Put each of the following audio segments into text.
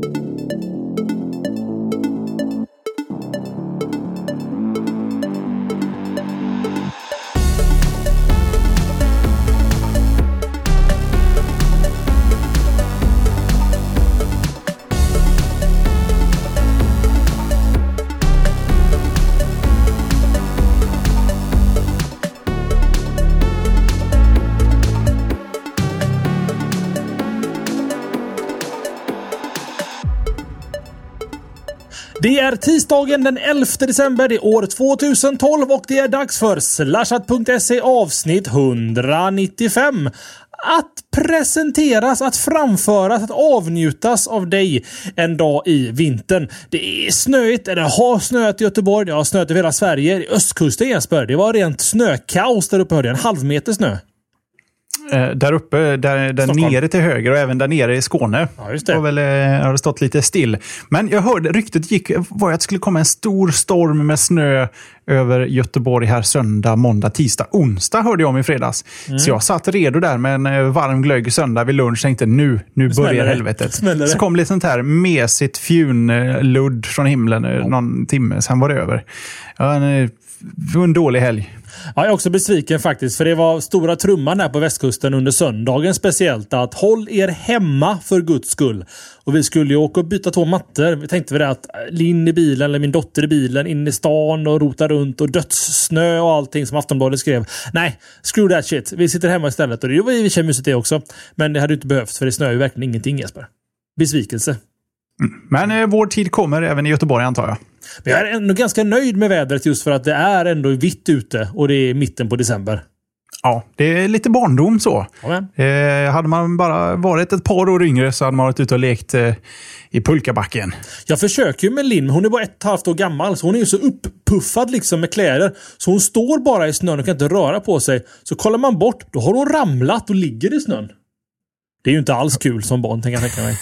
Música Det är tisdagen den 11 december, det är år 2012 och det är dags för slashat.se avsnitt 195. Att presenteras, att framföras, att avnjutas av dig en dag i vintern. Det är snöigt, eller har snöat i Göteborg, det har snöat över hela Sverige. Östkusten Jesper, det var rent snökaos där uppe hörde jag. En halv meter snö. Eh, där uppe, där, där nere till höger och även där nere i Skåne. Ja, just det. Har, väl, eh, har det stått lite still. Men jag hörde, ryktet gick var att det skulle komma en stor storm med snö över Göteborg här söndag, måndag, tisdag, onsdag hörde jag om i fredags. Mm. Så jag satt redo där med en eh, varm glögg söndag vid lunch tänkte nu, nu smäller börjar det. helvetet. Smäller. Så kom lite sånt här mesigt fjunludd från himlen eh, någon timme, sen var det över. Ja, en, en dålig helg. Ja, jag är också besviken faktiskt, för det var stora trumman här på västkusten under söndagen speciellt att håll er hemma för guds skull. Och vi skulle ju åka och byta två mattor. Vi tänkte väl det att äh, Linn i bilen, eller min dotter i bilen, in i stan och rota runt och dödssnö och allting som Aftonbladet skrev. Nej, screw that shit. Vi sitter hemma istället och det var i och för sig mysigt det också. Men det hade ju inte behövts för det snöar ju verkligen ingenting Jesper. Besvikelse. Men eh, vår tid kommer även i Göteborg antar jag. Men jag är ändå ganska nöjd med vädret just för att det är ändå vitt ute och det är mitten på december. Ja, det är lite barndom så. Ja, Eh, hade man bara varit ett par år yngre så hade man varit ute och lekt eh, i pulkabacken. Jag försöker ju med Linn, hon är bara ett och ett halvt år gammal. Så hon är ju så upppuffad liksom med kläder. Så hon står bara i snön och kan inte röra på sig. Så kollar man bort, då har hon ramlat och ligger i snön. Det är ju inte alls kul som barn, tänker jag tänka mig.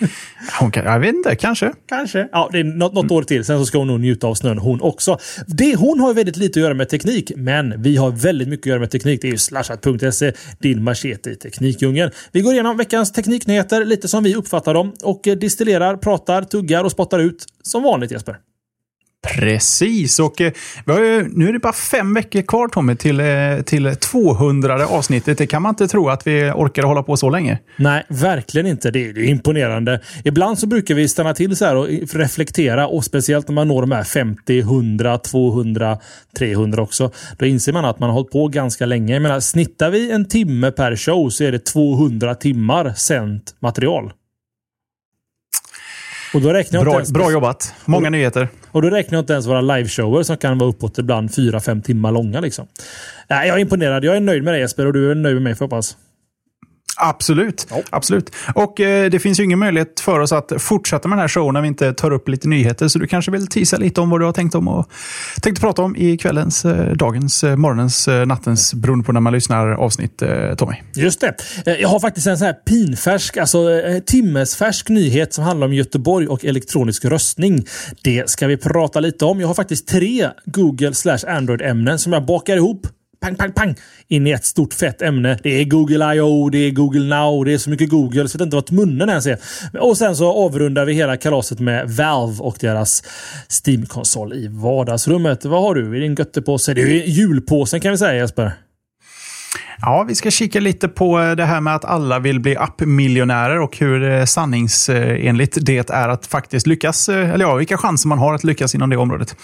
Hon kan, jag vet inte, kanske. Kanske. Ja, det är något, något år till. Sen så ska hon nog njuta av snön hon också. Det, hon har väldigt lite att göra med teknik, men vi har väldigt mycket att göra med teknik. Det är ju slashat.se, din machete i teknikdjungeln. Vi går igenom veckans tekniknyheter lite som vi uppfattar dem och eh, distillerar, pratar, tuggar och spottar ut som vanligt Jesper. Precis, och eh, vi har ju, nu är det bara fem veckor kvar Tommy till, eh, till 200 avsnittet. Det kan man inte tro att vi orkar hålla på så länge. Nej, verkligen inte. Det är det är imponerande. Ibland så brukar vi stanna till så här och reflektera och speciellt när man når de här 50, 100, 200, 300 också. Då inser man att man har hållit på ganska länge. Jag menar, snittar vi en timme per show så är det 200 timmar sänt material. Och då räknar Bra, ens, bra jobbat. Många nyheter. och då räknar jag inte ens våra liveshower som kan vara uppåt ibland 4-5 timmar långa. Liksom. Nej, jag är imponerad. Jag är nöjd med dig Jesper och du är nöjd med mig får jag hoppas. Absolut. Ja. Absolut. Och eh, det finns ju ingen möjlighet för oss att fortsätta med den här showen när vi inte tar upp lite nyheter. Så du kanske vill tisa lite om vad du har tänkt om och tänkt prata om i kvällens, eh, dagens, eh, morgonens, eh, nattens, beroende på när man lyssnar, avsnitt, eh, Tommy. Just det. Eh, Jag har faktiskt en sån här pinfärsk, alltså timmesfärsk nyhet som handlar om Göteborg och elektronisk röstning. Det ska vi prata lite om. Jag har faktiskt tre Google slash Android-ämnen som jag bakar ihop pang, pang, pang in i ett stort fett ämne. Det är Google I.O., det är Google Now, det är så mycket Google så jag vet inte vart munnen ens är. Och sen så avrundar vi hela kalaset med Valve och deras Steam-konsol i vardagsrummet. Vad har du i din göttepåse? Det är julpåsen kan vi säga Jesper. Ja, vi ska kika lite på eh, det här med att alla vill bli appmiljonärer och hur eh, sanningsenligt det är att faktiskt lyckas, eh, eller ja, vilka chanser man har att lyckas inom det området.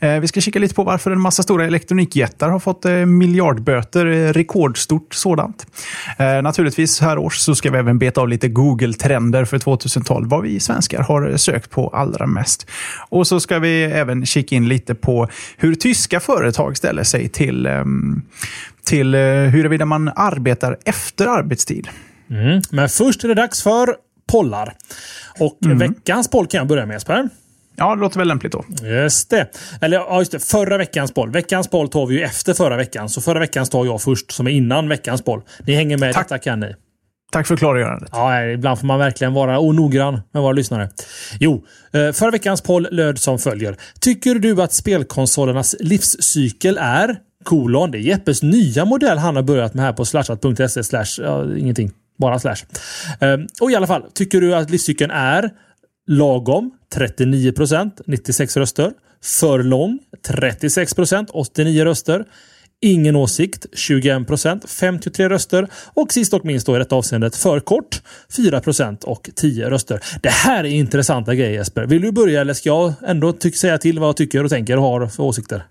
Eh, Vi ska kika lite på varför en massa stora elektronikjättar har fått miljardböter, rekordstort sådant. Naturligtvis här års så ska vi även beta av lite Google-trender för 2012, vad vi svenskar har sökt på allra mest. Och så ska vi även kika in lite på hur tyska företag ställer sig till ehm, till eh, huruvida man arbetar efter arbetstid. Mm. Men först är det dags för pollar. Och veckans poll kan jag börja med Jesper. Ja, det låter väl lämpligt då. Just det. Eller ja, just det. Förra veckans poll. Veckans poll tar vi ju efter förra veckan. Så förra veckans tar jag först, som är innan veckans poll. Ni hänger med, Tack. detta kan ni. Tack för klargörandet. Ja, ibland får man verkligen vara onoggrann med våra lyssnare. Jo, eh, förra veckans poll löd som följer. Tycker du att spelkonsolernas livscykel är kolon? Det är Jeppes nya modell han har börjat med här på slashat.se slash ja, ingenting. Bara slash. Ehm, Och i alla fall, tycker du att livscykeln är Lagom 39% 96 röster. För lång 36% 89 röster. Ingen åsikt 21% 53 röster. Och sist och minst då i detta avseendet för kort 4% och 10 röster. Det här är intressanta grejer Jesper. Vill du börja eller ska jag ändå säga till vad jag tycker och tänker och har för åsikter?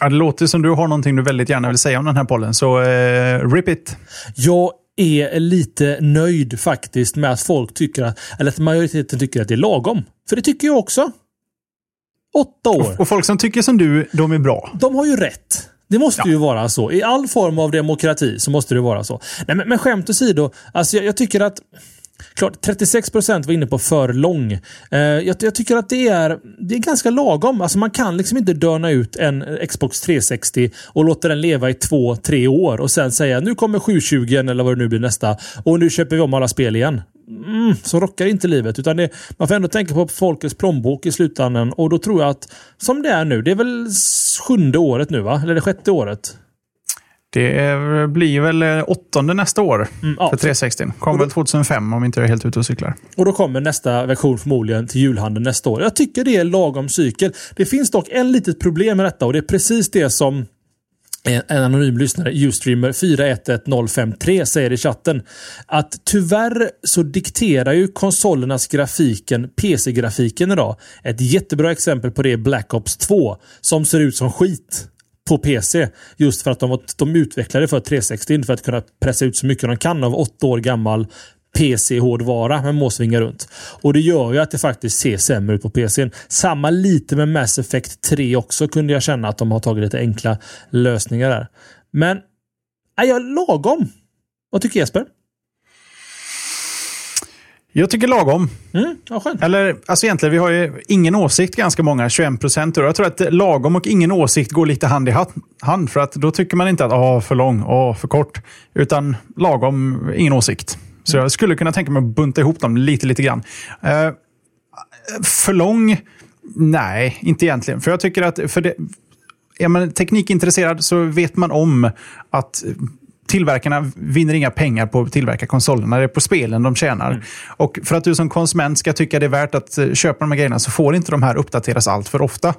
Ja, det låter som du har någonting du väldigt gärna vill säga om den här pollen, så eh, rip it! Jag är lite nöjd faktiskt med att folk tycker att, eller att majoriteten tycker att det är lagom. För det tycker jag också. Åtta år. Och, och folk som tycker som du, de är bra. De har ju rätt. Det måste ja. ju vara så. I all form av demokrati så måste det vara så. Nej, men, men skämt åsido, alltså jag, jag tycker att Klart, 36 procent var inne på för lång. Eh, jag, jag, tycker att det är, det är ganska lagom. Alltså man kan liksom inte döna ut en Xbox 360 och låta den leva i två, tre år och sen säga nu kommer 720 eller vad det nu blir nästa och nu köper vi om alla spel igen. Mm, så rockar inte livet. Utan det, man får ändå tänka på folkets plånbok i slutändan och då tror jag att som det är nu, det är väl sjunde året nu va? Eller det sjätte året? Det blir väl eh, åttonde nästa år mm, ja. för 360. Kommer väl 2005 om inte jag är helt ute och cyklar. Och då kommer nästa version förmodligen till julhandeln nästa år. Jag tycker det är lagom cykel. Det finns dock en litet problem med detta och det är precis det som en anonym lyssnare, Ustreamer 411053 säger i chatten att tyvärr så dikterar ju konsolernas grafiken PC-grafiken idag. Ett jättebra exempel på det är Black Ops 2 som ser ut som skit på PC. Just för att de, de utvecklade för 360 för att kunna pressa ut så mycket de kan av åtta år gammal PC-hårdvara med måsvingar runt. Och det gör ju att det faktiskt ser sämre ut på PCn. Samma lite med Mass Effect 3 också kunde jag känna att de har tagit lite enkla lösningar där. Men, är jag lagom? Vad tycker Jesper? Jag tycker lagom. Mm, ja, Eller, alltså egentligen, vi har ju ingen åsikt ganska många, 21 procent. Jag tror att lagom och ingen åsikt går lite hand i hand. För att då tycker man inte att åh, för lång, åh, för kort. Utan lagom, ingen åsikt. Så jag skulle kunna tänka mig att bunta ihop dem lite, lite grann. Uh, för lång? Nej, inte egentligen. För jag tycker att för det, är man teknikintresserad så vet man om att tillverkarna vinner inga pengar på att tillverka konsolerna. Det är på spelen de tjänar. Mm. Och för att du som konsument ska tycka det är värt att eh, köpa de här grejerna så får inte de här uppdateras allt för ofta.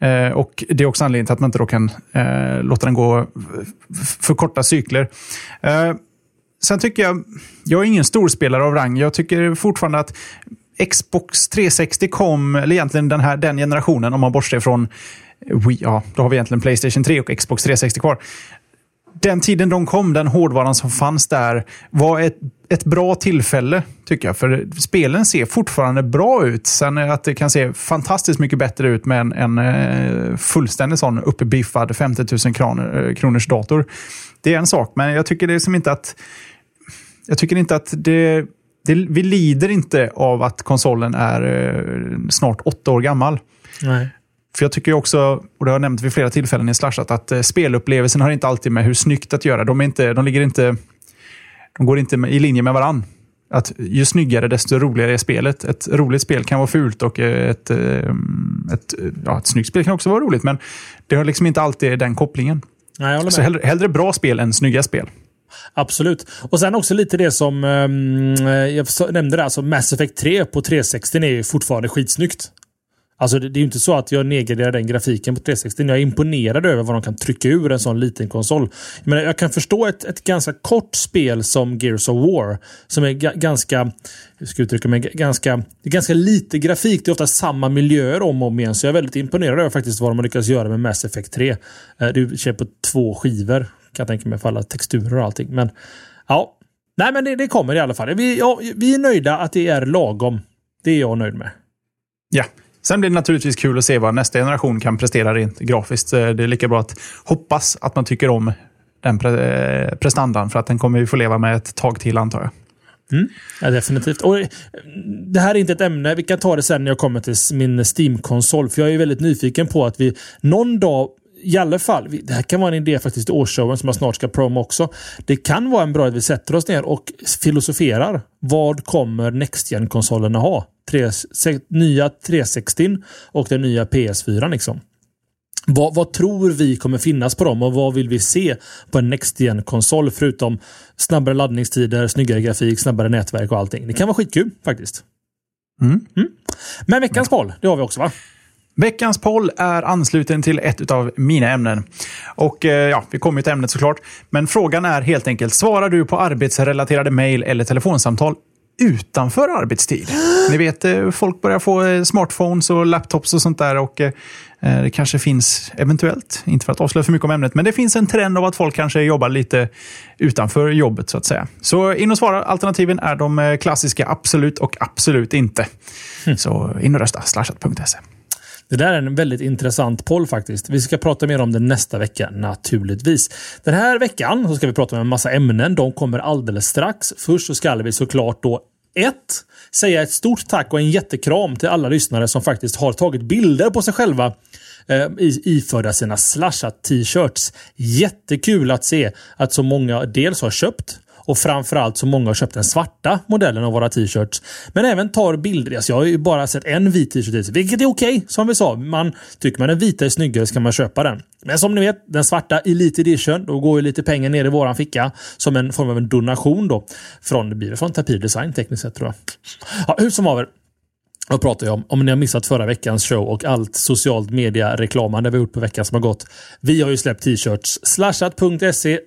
Eh, och Det är också anledningen till att man inte då kan eh, låta den gå för korta cykler. Eh, sen tycker jag, jag är ingen storspelare av rang. Jag tycker fortfarande att Xbox 360 kom, eller egentligen den, här, den generationen, om man bortser från Wii, ja, då har vi egentligen Playstation 3 och Xbox 360 kvar den tiden de kom, den hårdvaran som fanns där, var ett, ett bra tillfälle, tycker jag. För spelen ser fortfarande bra ut. Sen att det kan se fantastiskt mycket bättre ut med en, en eh, fullständig sån uppbiffad 50 000 kronor, eh, kronors dator. Det är en sak, men jag tycker det är som inte att... Jag tycker inte att det, det... Vi lider inte av att konsolen är eh, snart åtta år gammal. Nej. För jag tycker också, och det har jag nämnt vid flera tillfällen i Slashat, att eh, spelupplevelsen har inte alltid med hur snyggt att göra. De, är inte, de, ligger inte, de går inte i linje med varann. Att ju snyggare, desto roligare är spelet. Ett roligt spel kan vara fult och ett, eh, ett, ja, ett snyggt spel kan också vara roligt. Men det har liksom inte alltid den kopplingen. Nej, Så hellre, hellre bra spel än snygga spel. Absolut. Och sen också lite det som um, jag nämnde där, alltså Mass Effect 3 på 360 är fortfarande skitsnyggt. Alltså det, det är ju inte så att jag nedgraderar den grafiken på 360. Jag är imponerad över vad de kan trycka ur en sån liten konsol. Jag, menar, jag kan förstå ett, ett ganska kort spel som Gears of War. Som är ganska, hur ska jag uttrycka mig, ganska, ganska lite grafik. Det är ofta samma miljöer om och om igen. Så jag är väldigt imponerad över faktiskt vad de har lyckats göra med Mass Effect 3. Du eh, det kör på två skivor. Kan jag tänka mig för alla texturer och allting. Men ja, nej men det, det kommer i alla fall. Vi, ja, vi är nöjda att det är lagom. Det är jag nöjd med. Ja, Sen blir det naturligtvis kul att se vad nästa generation kan prestera rent grafiskt. Eh, det är lika bra att hoppas att man tycker om den pre eh, prestandan, för att den kommer vi få leva med ett tag till antar jag. Mm. Ja, definitivt. Och eh, det här är inte ett ämne. Vi kan ta det sen när jag kommer till min Steam-konsol. För jag är väldigt nyfiken på att vi någon dag i alla fall, det här kan vara en idé faktiskt i årsshowen som jag snart ska proma också. Det kan vara en bra att vi sätter oss ner och filosoferar. Vad kommer NextGen-konsolerna ha? 3, nya 360 och den nya PS4 liksom. Vad, vad, tror vi kommer finnas på dem och vad vill vi se på en NextGen-konsol förutom snabbare laddningstider, snyggare grafik, snabbare nätverk och allting. Det kan vara skitkul faktiskt. Mm. Men veckans poll, det har vi också va? Veckans poll är ansluten till ett av mina ämnen. Och eh, ja, vi kommer till ämnet såklart. Men frågan är helt enkelt, svarar du på arbetsrelaterade mejl eller telefonsamtal utanför arbetstid? Ni vet, eh, folk börjar få eh, smartphones och laptops och sånt där. Och eh, det kanske finns, eventuellt, inte för att avslöja för mycket om ämnet, men det finns en trend av att folk kanske jobbar lite utanför jobbet så att säga. Så in och svara. Alternativen är de klassiska absolut och absolut inte. Mm. Så in och rösta. Slashat.se. Det där är en väldigt intressant poll faktiskt. Vi ska prata mer om det nästa vecka naturligtvis. Den här veckan så ska vi prata om en massa ämnen. De kommer alldeles strax. Först så ska vi såklart då ett, Säga ett stort tack och en jättekram till alla lyssnare som faktiskt har tagit bilder på sig själva eh, iförda sina slashat t-shirts. Jättekul att se att så många dels har köpt och framförallt så många har köpt den svarta modellen av våra t-shirts. Men även tar bilder. Alltså jag har ju bara sett en vit t-shirt, vilket är okej okay, som vi sa. Man Tycker man den vita är snyggare så kan man köpa den. Men som ni vet, den svarta Elite Edition, då går ju lite pengar ner i våran ficka som en form av en donation då. Från, det blir från Tapir Design tekniskt sett tror jag. Ja, hur som haver. Vad pratar jag om? Om ni har missat förra veckans show och allt socialt media-reklamande vi har gjort på veckan som har gått. Vi har ju släppt t-shirts. Slashat.se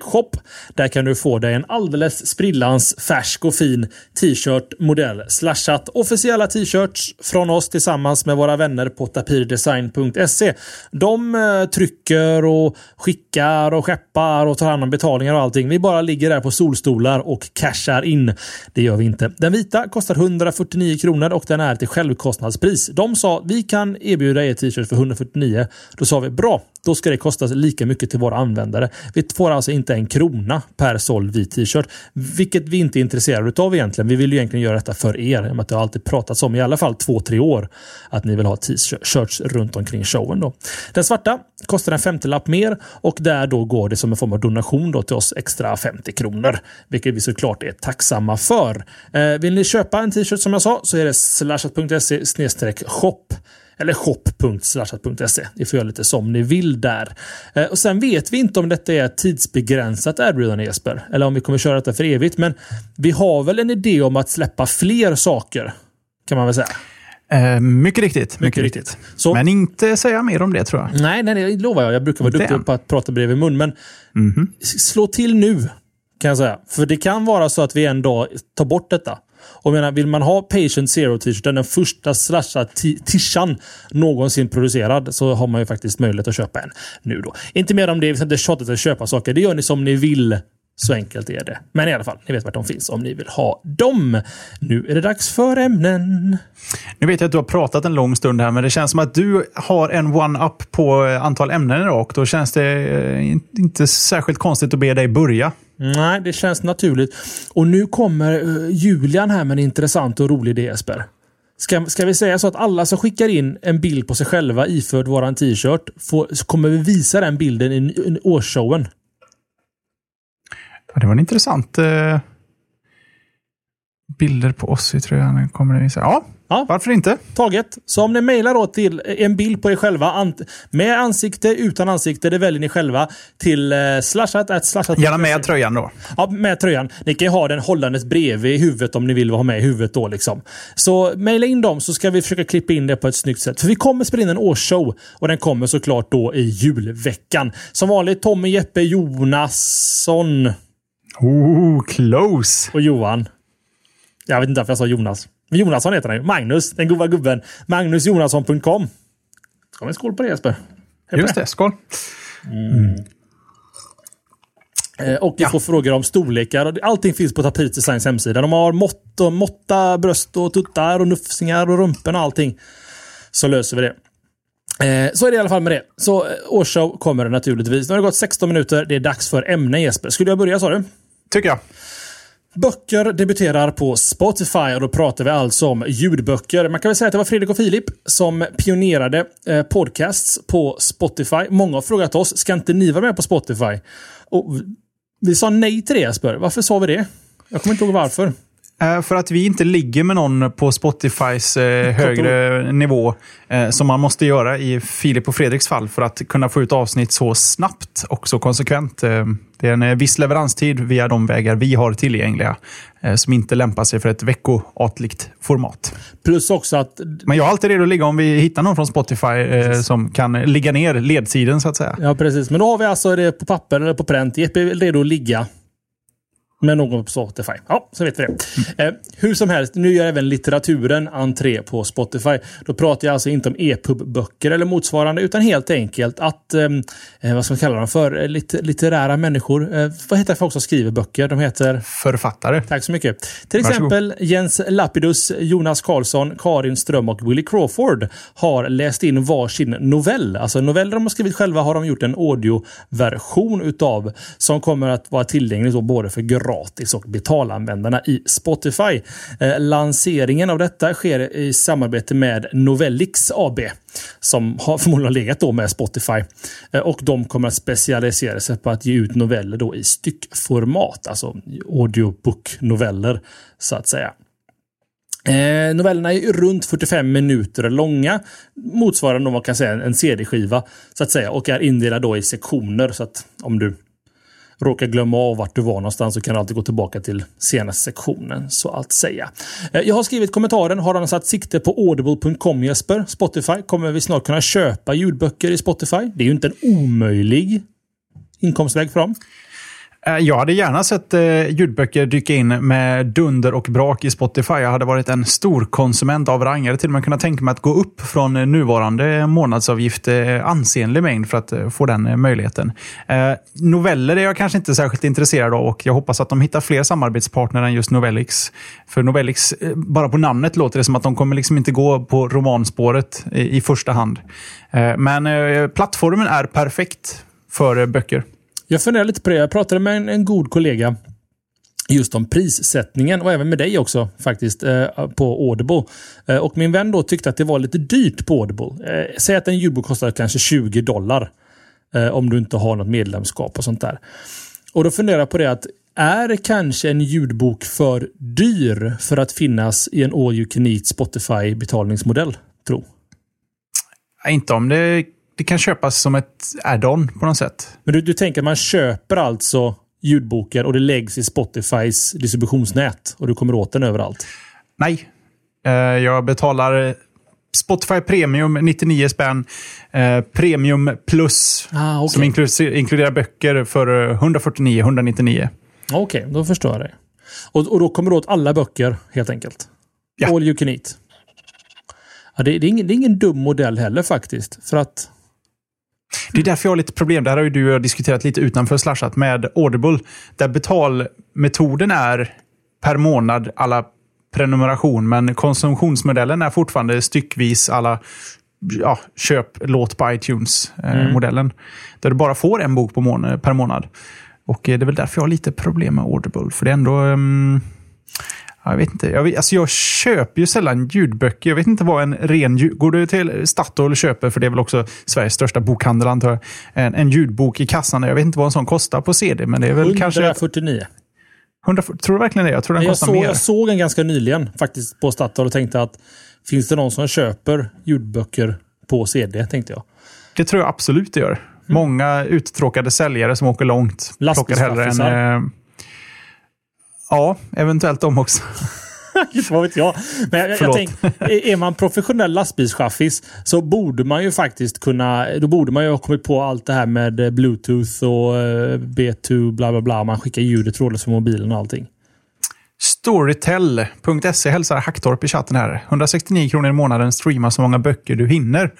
shop. Där kan du få dig en alldeles sprillans färsk och fin t-shirt modell. Slashat officiella t-shirts från oss tillsammans med våra vänner på tapirdesign.se. De eh, trycker och skickar och skeppar och tar hand om betalningar och allting. Vi bara ligger där på solstolar och cashar in. Det gör vi inte. Den vita kostar 149 kronor och den den är till självkostnadspris. De sa vi kan erbjuda er t-shirt för 149. Då sa vi bra, då ska det kosta lika mycket till våra användare. Vi får alltså inte en krona per såld vit t-shirt. Vilket vi inte är intresserade av egentligen. Vi vill ju egentligen göra detta för er. I att det har alltid pratats om i alla fall två, tre år att ni vill ha t-shirts runt omkring showen. Då. Den svarta kostar en 50 lapp mer och där då går det som en form av donation då till oss extra 50 kronor. Vilket vi såklart är tacksamma för. Eh, vill ni köpa en t-shirt som jag sa så är det slashat.se shop eller shop.slashat.se. Ni får göra lite som ni vill där. Eh, och Sen vet vi inte om detta är ett tidsbegränsat erbjudande Jesper. Eller om vi kommer köra detta för evigt. Men vi har väl en idé om att släppa fler saker. Kan man väl säga. Eh, mycket riktigt. Mycket, mycket riktigt. Så, Men inte säga mer om det tror jag. Nej, nej, det lovar jag. Jag brukar vara duktig på att prata bredvid mun. Men mm -hmm. slå till nu. Kan jag säga. För det kan vara så att vi en dag tar bort detta. Och menar, vill man ha Patient Zero t-shirten, den första slasha tishan någonsin producerad, så har man ju faktiskt möjlighet att köpa en nu då. Inte mer om det, vi ska inte tjata att köpa saker. Det gör ni som ni vill. Så enkelt är det. Men i alla fall, ni vet vart de finns om ni vill ha dem. Nu är det dags för ämnen. Nu vet jag att du har pratat en lång stund här, men det känns som att du har en one-up på eh, antal ämnen idag. Och då känns det eh, inte särskilt konstigt att be dig börja. Nej, det känns naturligt. Och nu kommer eh, Julian här med en intressant och rolig idé Jesper. Ska, ska vi säga så att alla som skickar in en bild på sig själva iförd våran t-shirt så kommer vi visa den bilden i, i årsshowen. Ja, det var en intressant... Eh, bilder på oss i tröjan kommer det visa. Ja, Ja. Varför inte? Taget. Så om ni mejlar då till en bild på er själva med ansikte, utan ansikte, det väljer ni själva till eh, slashat, slashat. Gärna med tröjan då. Ja, med tröjan. Ni kan ju ha den hållandes bredvid huvudet om ni vill ha med i huvudet då liksom. Så mejla in dem så ska vi försöka klippa in det på ett snyggt sätt. För vi kommer spela in en årsshow och den kommer såklart då i julveckan. Som vanligt Tommy, Jeppe, Jonasson. Oh, close! Och Johan. Jag vet inte varför jag sa Jonas. Jonasson heter han ju. Magnus, den goda gubben. Magnusjonasson.com. Ska vi en skål på det Jesper? Just det, skål. Mm. Eh, och vi ja. får frågor om storlekar. Allting finns på Tapet Designs hemsida. De har mått och måtta, bröst och tuttar och nufsingar och rumpen och allting. Så löser vi det. Eh, så är det i alla fall med det. Så eh, årsshow kommer det naturligtvis. Nu har det gått 16 minuter. Det är dags för ämne Jesper. Skulle jag börja sa du? Tycker jag. Böcker debuterar på Spotify och då pratar vi alltså om ljudböcker. Man kan väl säga att det var Fredrik och Filip som pionerade eh, podcasts på Spotify. Många har frågat oss, ska inte ni vara med på Spotify? Och vi sa nej till det Jesper. Varför sa vi det? Jag kommer inte ihåg varför. Eh, för att vi inte ligger med någon på Spotifys eh, högre nivå eh, som man måste göra i Filip och Fredriks fall för att kunna få ut avsnitt så snabbt och så konsekvent. Eh, det är en viss leveranstid via de vägar vi har tillgängliga som inte lämpar sig för ett veckoatligt format. Plus också att... Men jag är alltid redo att ligga om vi hittar någon från Spotify som kan ligga ner ledsidan så att säga. Ja, precis. Men då har vi alltså det på papper eller på pränt. Jeppe är redo att ligga med någon på Spotify. Ja, så vet vi det. Mm. Eh, hur som helst, nu gör även litteraturen entré på Spotify. Då pratar jag alltså inte om e-pub-böcker eller motsvarande, utan helt enkelt att, ehm, eh, vad ska man kalla dem för, eh, Litt litterära människor. Eh, vad heter folk som skriver böcker? De heter? Författare. Tack så mycket. Till exempel Jens Lapidus, Jonas Karlsson, Karin Ström och Willie Crawford har läst in varsin novell. Alltså noveller de har skrivit själva har de gjort en audioversion utav som kommer att vara tillgänglig då både för gratis och betalanvändarna i Spotify. Eh, lanseringen av detta sker i samarbete med Novellix AB som har förmodligen legat då med Spotify. Eh, och de kommer att specialisera sig på att ge ut noveller då i styckformat, alltså audiobook-noveller så att säga. Eh, novellerna är runt 45 minuter långa. Motsvarande man kan säga en CD-skiva. Så att säga. Och är indelade då i sektioner. Så att om du råkar glömma av vart du var någonstans så kan du alltid gå tillbaka till senaste sektionen så att säga. Eh, jag har skrivit kommentaren. Har han satt sikte på audible.com Jesper? Spotify kommer vi snart kunna köpa ljudböcker i Spotify. Det är ju inte en omöjlig inkomstväg för dem. Eh, jag hade gärna sett eh, ljudböcker dyka in med dunder och brak i Spotify. Jag hade varit en stor konsument av rang. Jag hade till och med kunnat tänka mig att gå upp från nuvarande månadsavgift eh, ansenlig mängd för att få den möjligheten. Noveller är jag kanske inte särskilt intresserad av och jag hoppas att de hittar fler samarbetspartner än just Novellix. För Novellix, bara på namnet låter det som att de kommer liksom inte gå på romanspåret i första hand. men plattformen är perfekt för böcker. Jag funderar lite på det. Jag pratade med en, en god kollega just om prissättningen och även med dig också faktiskt eh, på Audible. Eh, och min vän då tyckte att det var lite dyrt på Audible. Eh, säg att en ljudbok kostar kanske 20 dollar. Om du inte har något medlemskap och sånt där. Och då funderar jag på det att är kanske en ljudbok för dyr för att finnas i en all you can eat Spotify betalningsmodell? Tro. Inte om det det kan köpas som ett add-on på något sätt. Men du, du tänker att man köper alltså ljudboken och det läggs i Spotifys distributionsnät och du kommer åt den överallt? Nej. Uh, jag betalar Spotify Premium 99 spänn. Uh, Premium Plus ah, okay. som inkluderar böcker för 149-199. Okej, okay, då förstår jag det. Och, och då kommer du åt alla böcker helt enkelt? Ja. All you can eat? Ja, det, det, är ingen, det är ingen dum modell heller faktiskt. För att det är därför jag har lite problem. Det här har ju du och jag diskuterat lite utanför Slashat med Audible. Där betalmetoden är per månad alla prenumeration. Men konsumtionsmodellen är fortfarande styckvis alla ja, köp låt på iTunes-modellen. Mm. Där du bara får en bok på mån per månad. Och eh, det är väl därför jag har lite problem med Audible. För det är ändå... Um, jag vet inte. Jag, vet, alltså jag köper ju sällan ljudböcker. Jag vet inte vad en ren... Går du till Statoil och köper, för det är väl också Sveriges största bokhandel antar jag, en, en ljudbok i kassan. Jag vet inte vad en sån kostar på CD, men det är väl 149. kanske... 100, tror du verkligen det? Jag tror den jag kostar såg, mer. Jag såg en ganska nyligen faktiskt på Statoil och tänkte att finns det någon som köper ljudböcker på CD? Tänkte jag. Det tror jag absolut det gör. Mm. Många uttråkade säljare som åker långt plockar hellre en... Ja, eventuellt de också. vad vet jag. Men jag, jag tänk, är man professionell lastbilschaffis så borde man ju faktiskt kunna... Då borde man ju ha kommit på allt det här med eh, bluetooth och eh, B2 bla bla bla. Man skickar ljudet trådlöst från mobilen och allting. Storytel.se hälsar Hacktorp i chatten här. 169 kronor i månaden, streama så många böcker du hinner.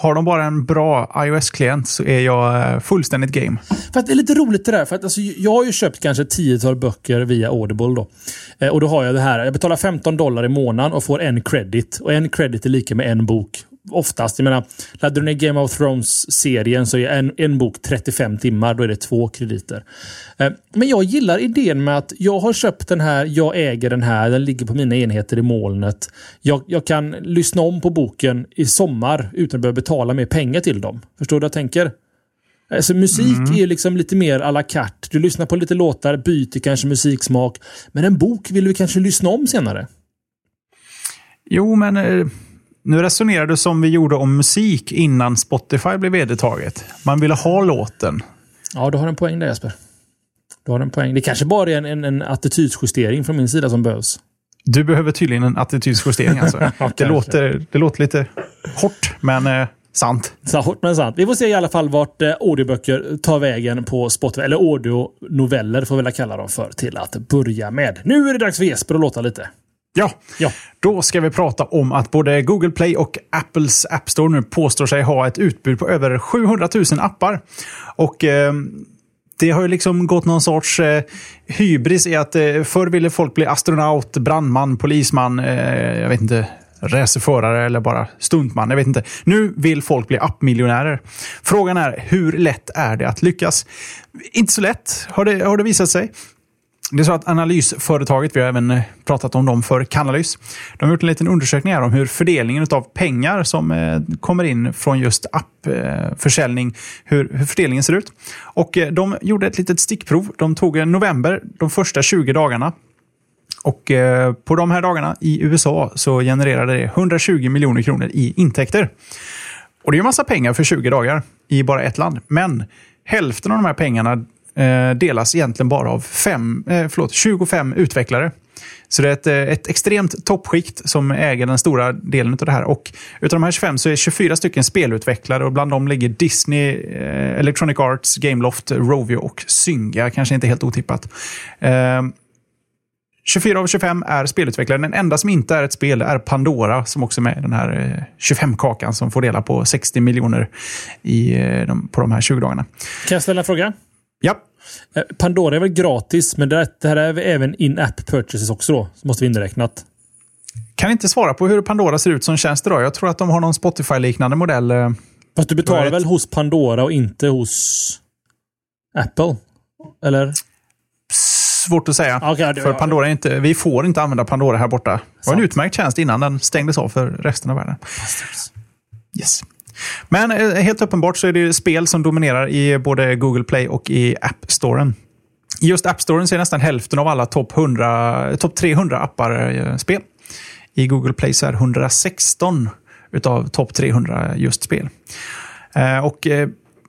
Har de bara en bra iOS-klient så är jag eh, fullständigt game. För att det är lite roligt det där. För att alltså, jag har ju köpt kanske tiotal böcker via Audible. Då. Eh, och då har jag det här. Jag betalar 15 dollar i månaden och får en credit. Och en credit är lika med en bok oftast. Jag menar, laddar du ner Game of Thrones-serien så är en, en bok 35 timmar. Då är det två krediter. Eh, men jag gillar idén med att jag har köpt den här, jag äger den här, den ligger på mina enheter i molnet. Jag, jag kan lyssna om på boken i sommar utan att behöva betala mer pengar till dem. Förstår du vad jag tänker? Alltså, musik mm. är liksom lite mer à la carte. Du lyssnar på lite låtar, byter kanske musiksmak. Men en bok vill du kanske lyssna om senare? Jo, men eh, nu resonerar du som vi gjorde om musik innan Spotify blev vedertaget. Man ville ha låten. Ja, du har en poäng där Jesper. Du har en poäng. Det kanske bara är en, en, en attitydsjustering från min sida som behövs. Du behöver tydligen en attitydsjustering alltså. ja, det, låter, det låter lite hårt, men eh, sant. Så hårt men sant. Vi får se i alla fall vart eh, audioböcker tar vägen på Spotify. Eller audionoveller får vi väl kalla dem för till att börja med. Nu är det dags för Jesper att låta lite. Ja. ja, då ska vi prata om att både Google Play och Apples App Store nu påstår sig ha ett utbud på över 700 000 appar. Och eh, det har ju liksom gått någon sorts eh, hybris i att eh, förr ville folk bli astronaut, brandman, polisman, eh, jag vet inte, racerförare eller bara stuntman. Jag vet inte. Nu vill folk bli appmiljonärer. Frågan är hur lätt är det att lyckas? Inte så lätt har det, har det visat sig. Det är så att analysföretaget, vi har även eh, pratat om dem för Canalys, de har gjort en liten undersökning här om hur fördelningen av pengar som eh, kommer in från just appförsäljning, hur, hur fördelningen ser ut. Och eh, de gjorde ett litet stickprov. De tog november, de första 20 dagarna. Och på de här dagarna i USA så genererade det 120 miljoner kronor i intäkter. Och det är en massa pengar för 20 dagar i bara ett land. Men hälften av de här pengarna Eh, delas egentligen bara av fem, eh, förlåt, 25 utvecklare. Så det är ett, eh, ett extremt toppskikt som äger den stora delen av det här. Och utav de här 25 så är 24 stycken spelutvecklare och bland dem ligger Disney, eh, Electronic Arts, Gameloft, Rovio och Synga. Kanske inte helt otippat. Eh, 24 av 25 är spelutvecklare. Den enda som inte är ett spel är Pandora som också är med i den här eh, 25-kakan som får dela på 60 miljoner i, eh, på de här 20 dagarna. Kan jag ställa en fråga? Ja. Eh, Pandora är väl gratis, men det här är även in-app purchases också då? Så måste vi inräknat. Kan inte svara på hur Pandora ser ut som tjänst idag. Jag tror att de har någon Spotify-liknande modell. Eh, Fast du betalar väl hos Pandora och inte hos Apple? Eller? Svårt att säga. Okay, för Pandora är inte, vi får inte använda Pandora här borta. Det var en utmärkt tjänst innan den stängdes av för resten av världen. Yes. Men eh, helt uppenbart så är det spel som dominerar i både Google Play och i App Storen. I just App Storen så är nästan hälften av alla topp top 300 appar eh, spel. I Google Play så är 116 utav topp 300 just spel. Eh, och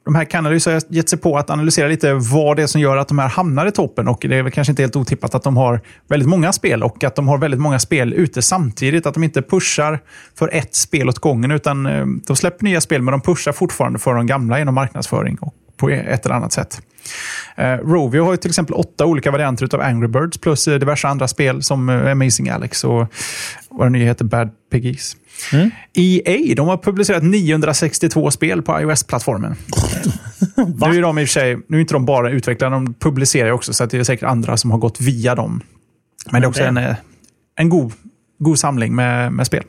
de här Canalys har gett sig på att analysera lite vad det är som gör att de här hamnar i toppen. Och Det är väl kanske inte helt otippat att de har väldigt många spel och att de har väldigt många spel ute samtidigt. Att de inte pushar för ett spel åt gången utan eh, de släpper nya spel men de pushar fortfarande för de gamla genom marknadsföring och på ett eller annat sätt. Eh, Rovio har till exempel åtta olika varianter av Angry Birds plus eh, diverse andra spel som eh, Amazing Alex och vad det nu heter, Bad Piggies. Mm. EA de har publicerat 962 spel på iOS-plattformen. nu är de i och för sig, nu är inte de bara utvecklare, de publicerar också, så det är säkert andra som har gått via dem. Men det är också en, en god, god samling med, med spel.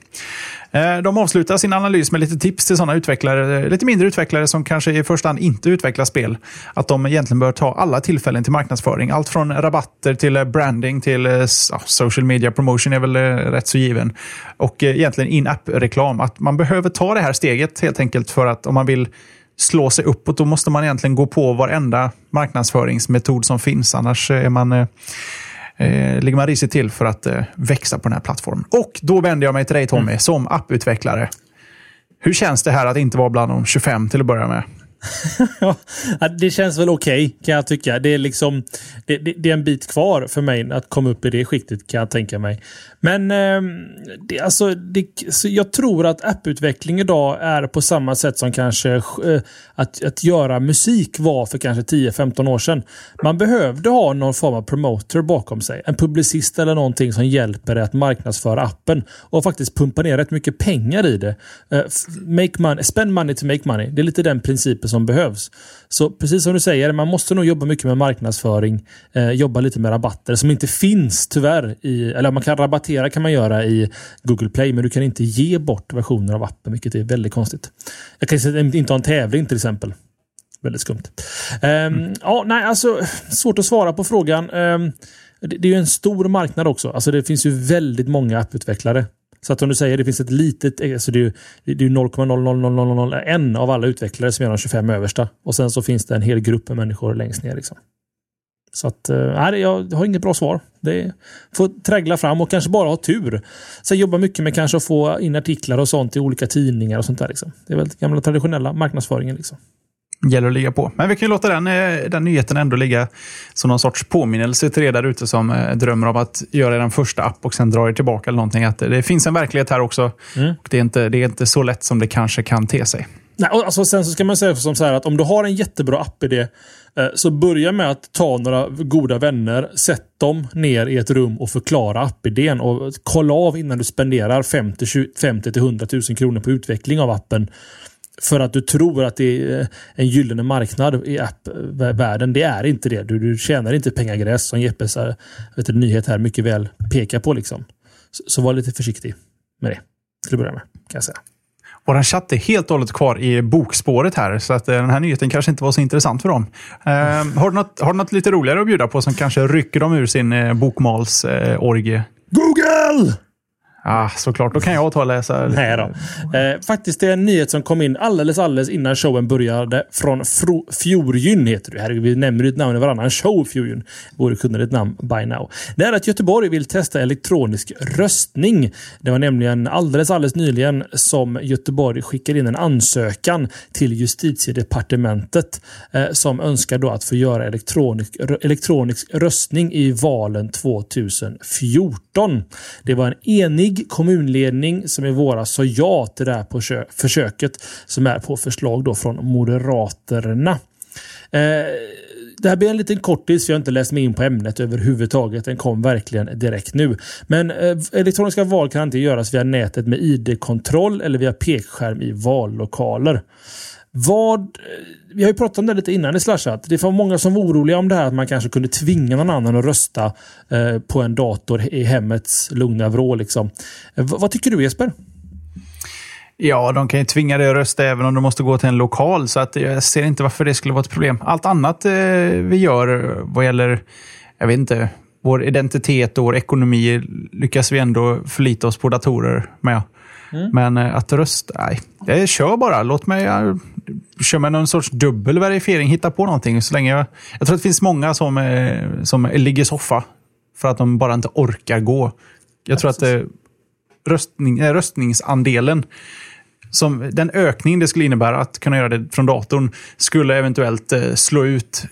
Eh, de avslutar sin analys med lite tips till sådana utvecklare, eh, lite mindre utvecklare som kanske i första hand inte utvecklar spel. Att de egentligen bör ta alla tillfällen till marknadsföring. Allt från rabatter till eh, branding till social media promotion är väl rätt så given. Och egentligen in-app-reklam. Att man behöver ta det här steget helt enkelt för att om man vill slå sig uppåt, då måste man egentligen gå på varenda marknadsföringsmetod som finns. Annars är man eh, ligger man risigt till för att eh, växa på den här plattformen. Och då vänder jag mig till dig Tommy, mm. som apputvecklare. Hur känns det här att inte vara bland de 25 till att börja med? det känns väl okej okay, kan jag tycka. Det är, liksom, det, det, det, är en bit kvar för mig att komma upp i det skiktet kan jag tänka mig. Men eh, det, alltså, det, jag tror att apputveckling idag är på samma sätt som kanske eh, att, att göra musik var för kanske 10-15 år sedan. Man behövde ha någon form av promoter bakom sig. En publicist eller någonting som hjälper dig att marknadsföra appen och faktiskt pumpa ner rätt mycket pengar i det. Eh, make money, spend money to make money. Det är lite den principen som behövs. Så precis som du säger, man måste nog jobba mycket med marknadsföring. Eh, jobba lite med rabatter som inte finns tyvärr. I, eller man kan rabattera kan man göra i Google Play, men du kan inte ge bort versioner av appen, vilket är väldigt konstigt. Jag kan inte ha en tävling till exempel. Väldigt skumt. Um, mm. Ja, nej, alltså svårt att svara på frågan. Um, det, det, är ju en stor marknad också. Alltså det finns ju väldigt många apputvecklare. Så att om du säger det finns ett litet, alltså det är, ju 0,00001 av alla utvecklare som gör de 25 översta. Och sen så finns det en hel grupp med människor längst ner. Liksom. Så att, nej, jag har inget bra svar. Det får trägla fram och kanske bara ha tur. Sen jobba mycket med kanske att få in artiklar och sånt i olika tidningar och sånt där. Liksom. Det är väl gamla traditionella marknadsföringen. Liksom gäller att ligga på. Men vi kan ju låta den, eh, den nyheten ändå ligga som någon sorts påminnelse till er där ute som eh, drömmer om att göra den första app och sen dra er tillbaka eller någonting. Att det finns en verklighet här också. Mm. Och det, är inte, det är inte så lätt som det kanske kan te sig. Nej, alltså sen så ska man säga som så här att om du har en jättebra app-idé eh, så börja med att ta några goda vänner, sätt dem ner i ett rum och förklara app-idén och kolla av innan du spenderar 50 100 000 kronor på utveckling av appen för att du tror att det är en gyllene marknad i appvärlden. Det är inte det. Du, du tjänar inte pengagräs som Jeppes vet du, nyhet här mycket väl pekar på. Liksom. Så, så var lite försiktig med det. Till att börja med, kan jag säga. Vår chatt är helt och hållet kvar i bokspåret här, så att eh, den här nyheten kanske inte var så intressant för dem. Uh, har, du något, har du något lite roligare att bjuda på som kanske rycker dem ur sin uh, bokmalsorgie? Google! Ah, såklart, då kan jag ta och läsa. Nej då. Eh, faktiskt det är en nyhet som kom in alldeles, alldeles innan showen började. Från Fjorgyn heter det. Herregud, vi nämner ditt namn i varannan show, Fjorgyn. Borde kunna ditt namn by now. Det är att Göteborg vill testa elektronisk röstning. Det var nämligen alldeles, alldeles nyligen som Göteborg skickade in en ansökan till justitiedepartementet eh, som önskar då att få göra elektronisk, elektronisk röstning i valen 2014. Det var en enig enig kommunledning som i våras sa ja till det här försöket som är på förslag då från Moderaterna. Eh, det här blir en liten kortis för jag har inte läst mig in på ämnet överhuvudtaget. Den kom verkligen direkt nu. Men eh, elektroniska val kan inte göras via nätet med ID-kontroll eller via pekskärm i vallokaler. Vad... Eh, vi har ju pratat om det lite innan i Slashat. Det var många som var oroliga om det här att man kanske kunde tvinga någon annan att rösta eh, på en dator i hemmets lugna vrå. Liksom. Eh, vad tycker du Jesper? Ja, de kan ju tvinga dig att rösta även om du måste gå till en lokal. Så att jag ser inte varför det skulle vara ett problem. Allt annat eh, vi gör vad gäller, jag vet inte, vår identitet och vår ekonomi lyckas vi ändå förlita oss på datorer med. Mm. Men eh, att rösta, nej. Jag kör bara. Låt mig kör med någon sorts dubbel verifiering. Hitta på någonting. Så länge jag, jag tror att det finns många som, eh, som ligger soffa för att de bara inte orkar gå. Jag tror att eh, röstning, röstningsandelen som, den ökning det skulle innebära att kunna göra det från datorn skulle eventuellt slå ut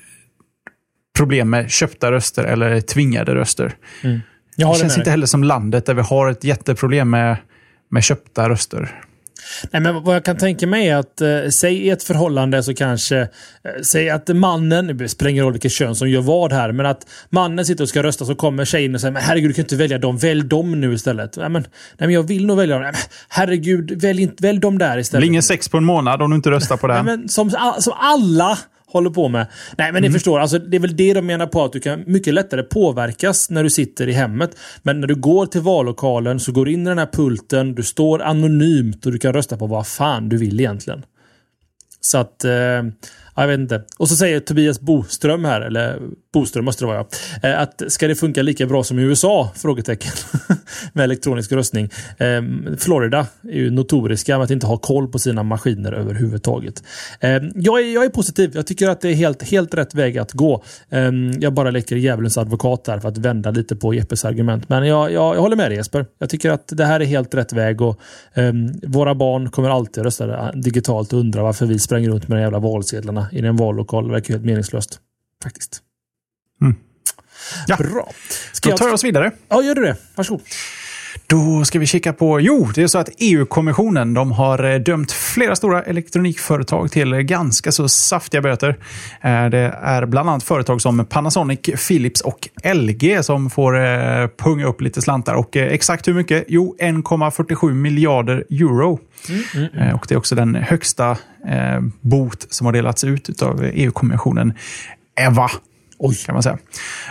problem med köpta röster eller tvingade röster. Mm. det känns inte heller som landet där vi har ett jätteproblem med med köpta röster. Nej, men vad jag kan tänka mig är att, eh, säg i ett förhållande så kanske, eh, säg att mannen, det spelar ingen roll vilket kön som gör vad här, men att mannen sitter och ska rösta så kommer tjejen och säger men herregud du kan inte välja dem, välj dem nu istället. Nej men, nej, men jag vill nog välja dem. Nej, men, herregud, välj, välj dem där istället. Det blir ingen sex på en månad om du inte röstar på det. Nej, men som, som alla håller på med. Nej, men ni mm. förstår. Alltså, det är väl det de menar på att du kan mycket lättare påverkas när du sitter i hemmet. Men när du går till vallokalen så går du in i den här pulten, du står anonymt och du kan rösta på vad fan du vill egentligen. Så att... Eh, jag vet inte. Och så säger Tobias Boström här, eller Boström måste det vara ja, att ska det funka lika bra som i USA? Frågetecken. med elektronisk röstning. Ehm, Florida är ju notoriska med att inte ha koll på sina maskiner överhuvudtaget. Ehm, jag, är, jag är positiv. Jag tycker att det är helt, helt rätt väg att gå. Ehm, jag bara leker djävulens advokat där för att vända lite på Jeppes argument. Men jag, jag, jag håller med dig Jesper. Jag tycker att det här är helt rätt väg och våra barn kommer alltid rösta digitalt och undra varför vi spränger runt med de jävla valsedlarna i en vallokal. Det verkar helt meningslöst. Faktiskt. Mm. Ja. Bra. Ska Då tar jag oss vidare. Ja, gör du det. Varsågod. Då ska vi kika på... Jo, det är så att EU-kommissionen de har eh, dömt flera stora elektronikföretag till ganska så saftiga böter. Eh, det är bland annat företag som Panasonic, Philips och LG som får eh, punga upp lite slantar. Och exakt hur mycket? Jo, 1,47 miljarder euro. Mm, mm, mm. Och Det är också den högsta bot som har delats ut av EU-kommissionen. Eva Oj. Kan man säga.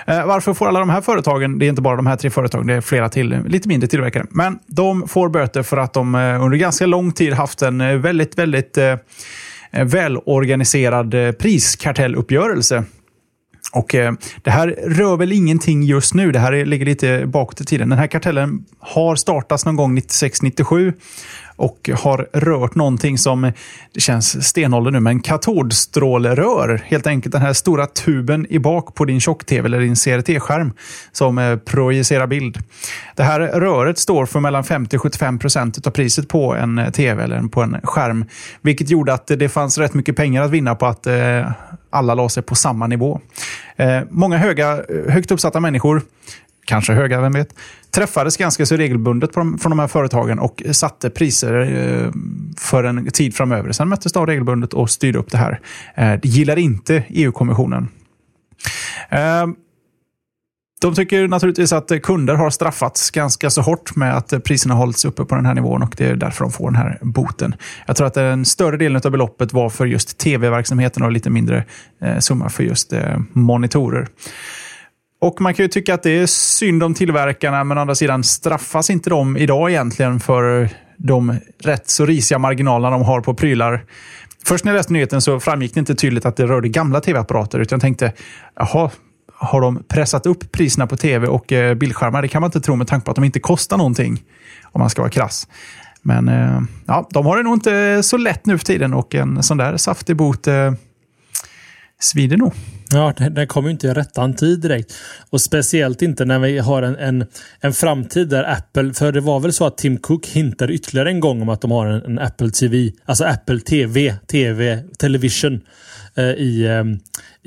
Eh, varför får alla de här företagen, det är inte bara de här tre företagen, det är flera till, lite mindre tillverkare. Men de får böter för att de eh, under ganska lång tid haft en eh, väldigt, väldigt eh, eh, välorganiserad eh, priskartelluppgörelse Och eh, Det här rör väl ingenting just nu. Det här ligger lite bakåt i tiden. Den här kartellen har startats någon gång 96-97 och har rört någonting som, det känns stenålder nu, men katodstrålerör. Helt enkelt den här stora tuben i bak på din tjock-tv eller din CRT-skärm som eh, projicerar bild. Det här röret står för mellan 50-75 procent av priset på en eh, tv eller på en skärm. Vilket gjorde att det fanns rätt mycket pengar att vinna på att eh, alla la sig på samma nivå. många höga, högt uppsatta människor kanske höga, vem vet, träffades ganska så regelbundet från de här företagen och satte priser eh, för en tid framöver. Sen möttes de regelbundet och styrde upp det här. Eh, det gillar inte EU-kommissionen. Eh, de tycker naturligtvis att kunder har straffats ganska så hårt med att priserna hållits uppe på den här nivån och det är därför de får den här boten. Jag tror att en större delen av beloppet var för just tv-verksamheten och lite mindre eh, summa för just eh, monitorer. Och man kan ju tycka att det är synd om tillverkarna, men å andra sidan straffas inte de idag egentligen för de rätt så risiga marginalerna de har på prylar. Först när jag läste nyheten så framgick det inte tydligt att det rörde gamla tv-apparater, utan jag tänkte, jaha, har de pressat upp priserna på tv och eh, bildskärmar? Det kan man inte tro med tanke på att de inte kostar någonting, om man ska vara krass. Men eh, ja, de har det nog inte så lätt nu för tiden och en sån där saftig bot eh, svider nog. Ja, den kommer ju inte i rättan tid direkt. Och speciellt inte när vi har en, en, en framtid där Apple, för det var väl så att Tim Cook hintade ytterligare en gång om att de har en, en Apple TV, alltså Apple TV, TV, Television eh, i, eh,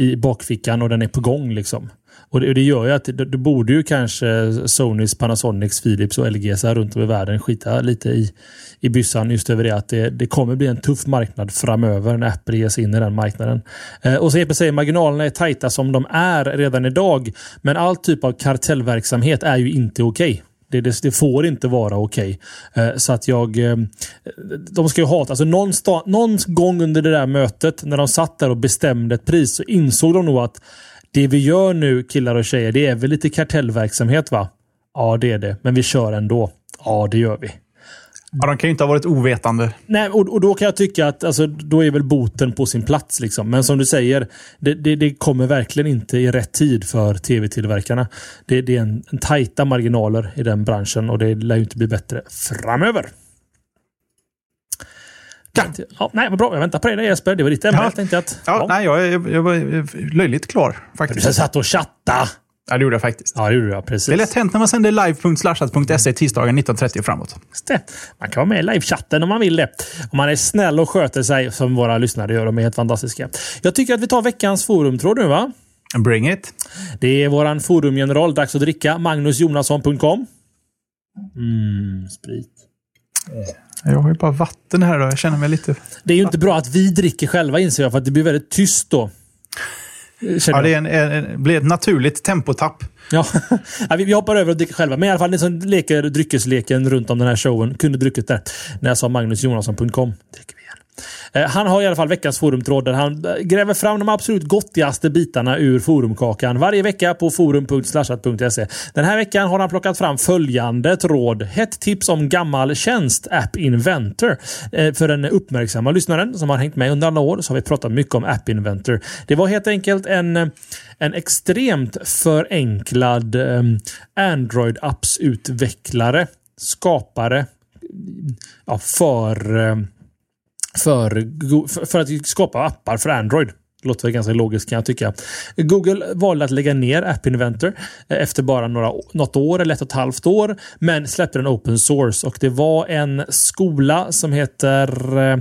i bakfickan och den är på gång liksom. Och det, det, gör ju att då borde ju kanske Sonys, Panasonics, Philips och LGS runt om i världen skita lite i, i byssan just över det att det, det kommer bli en tuff marknad framöver när Apple ger sig in i den marknaden. Eh, och så Epe säger, marginalerna är tajta som de är redan idag. Men all typ av kartellverksamhet är ju inte okej. Okay. Det, det, det, får inte vara okej. Okay. Så att jag... Eh, de ska ju hata. Alltså någon, någon gång under det där mötet när de satt där och bestämde ett pris så insåg de nog att det vi gör nu killar och tjejer, det är väl lite kartellverksamhet va? Ja, det är det. Men vi kör ändå. Ja, det gör vi. Ja, de kan ju inte ha varit ovetande. Nej, och, och då kan jag tycka att alltså, då är väl boten på sin plats. Liksom. Men som du säger, det, det, det kommer verkligen inte i rätt tid för tv-tillverkarna. Det, det, är en, en tajta marginaler i den branschen och det lär ju inte bli bättre framöver. Ja. ja, nej, vad bra. Jag väntar på dig Jesper. Det var ditt ämne. Ja. Jag att, ja. ja. Nej, jag, jag, var löjligt klar faktiskt. Du satt och chatta. Ja, det gjorde jag faktiskt. Ja, det gjorde jag. Precis. Det är lätt hänt när man sänder live.slashat.se tisdagen 19.30 framåt. Man kan vara med i livechatten om man vill det. Om man är snäll och sköter sig som våra lyssnare gör. De är helt fantastiska. Jag tycker att vi tar veckans forumtråd nu, va? Bring it. Det är våran forumgeneral, dags att dricka, magnusjonasson.com. Mm, sprit. Jag har ju bara vatten här då. Jag känner mig lite... Det är ju inte bra att vi dricker själva inser jag, för att det blir väldigt tyst då. Ja, det är en, en, blir ett naturligt tempotapp. Ja, vi hoppar över och dricker själva. Men i alla fall, ni som leker dryckesleken runt om den här showen kunde druckit där. När jag sa magnusjonasson.com. Dricker vi Eh, Eh, han har i alla fall veckans forumtråd där han eh, gräver fram de absolut gottigaste bitarna ur forumkakan varje vecka på forum.slashat.se. Den här veckan har han plockat fram följande tråd. Hett tips om gammal tjänst, App Inventor. Eh, för den uppmärksamma lyssnaren som har hängt med under alla år så har vi pratat mycket om App Inventor. Det var helt enkelt en, en extremt förenklad Android-appsutvecklare, skapare ja, för för, för att skapa appar för Android. Det låter väl ganska logiskt kan jag tycka. Google valde att lägga ner App Inventor eh, efter bara några, något år eller ett och ett halvt år. Men släppte den open source och det var en skola som heter, eh,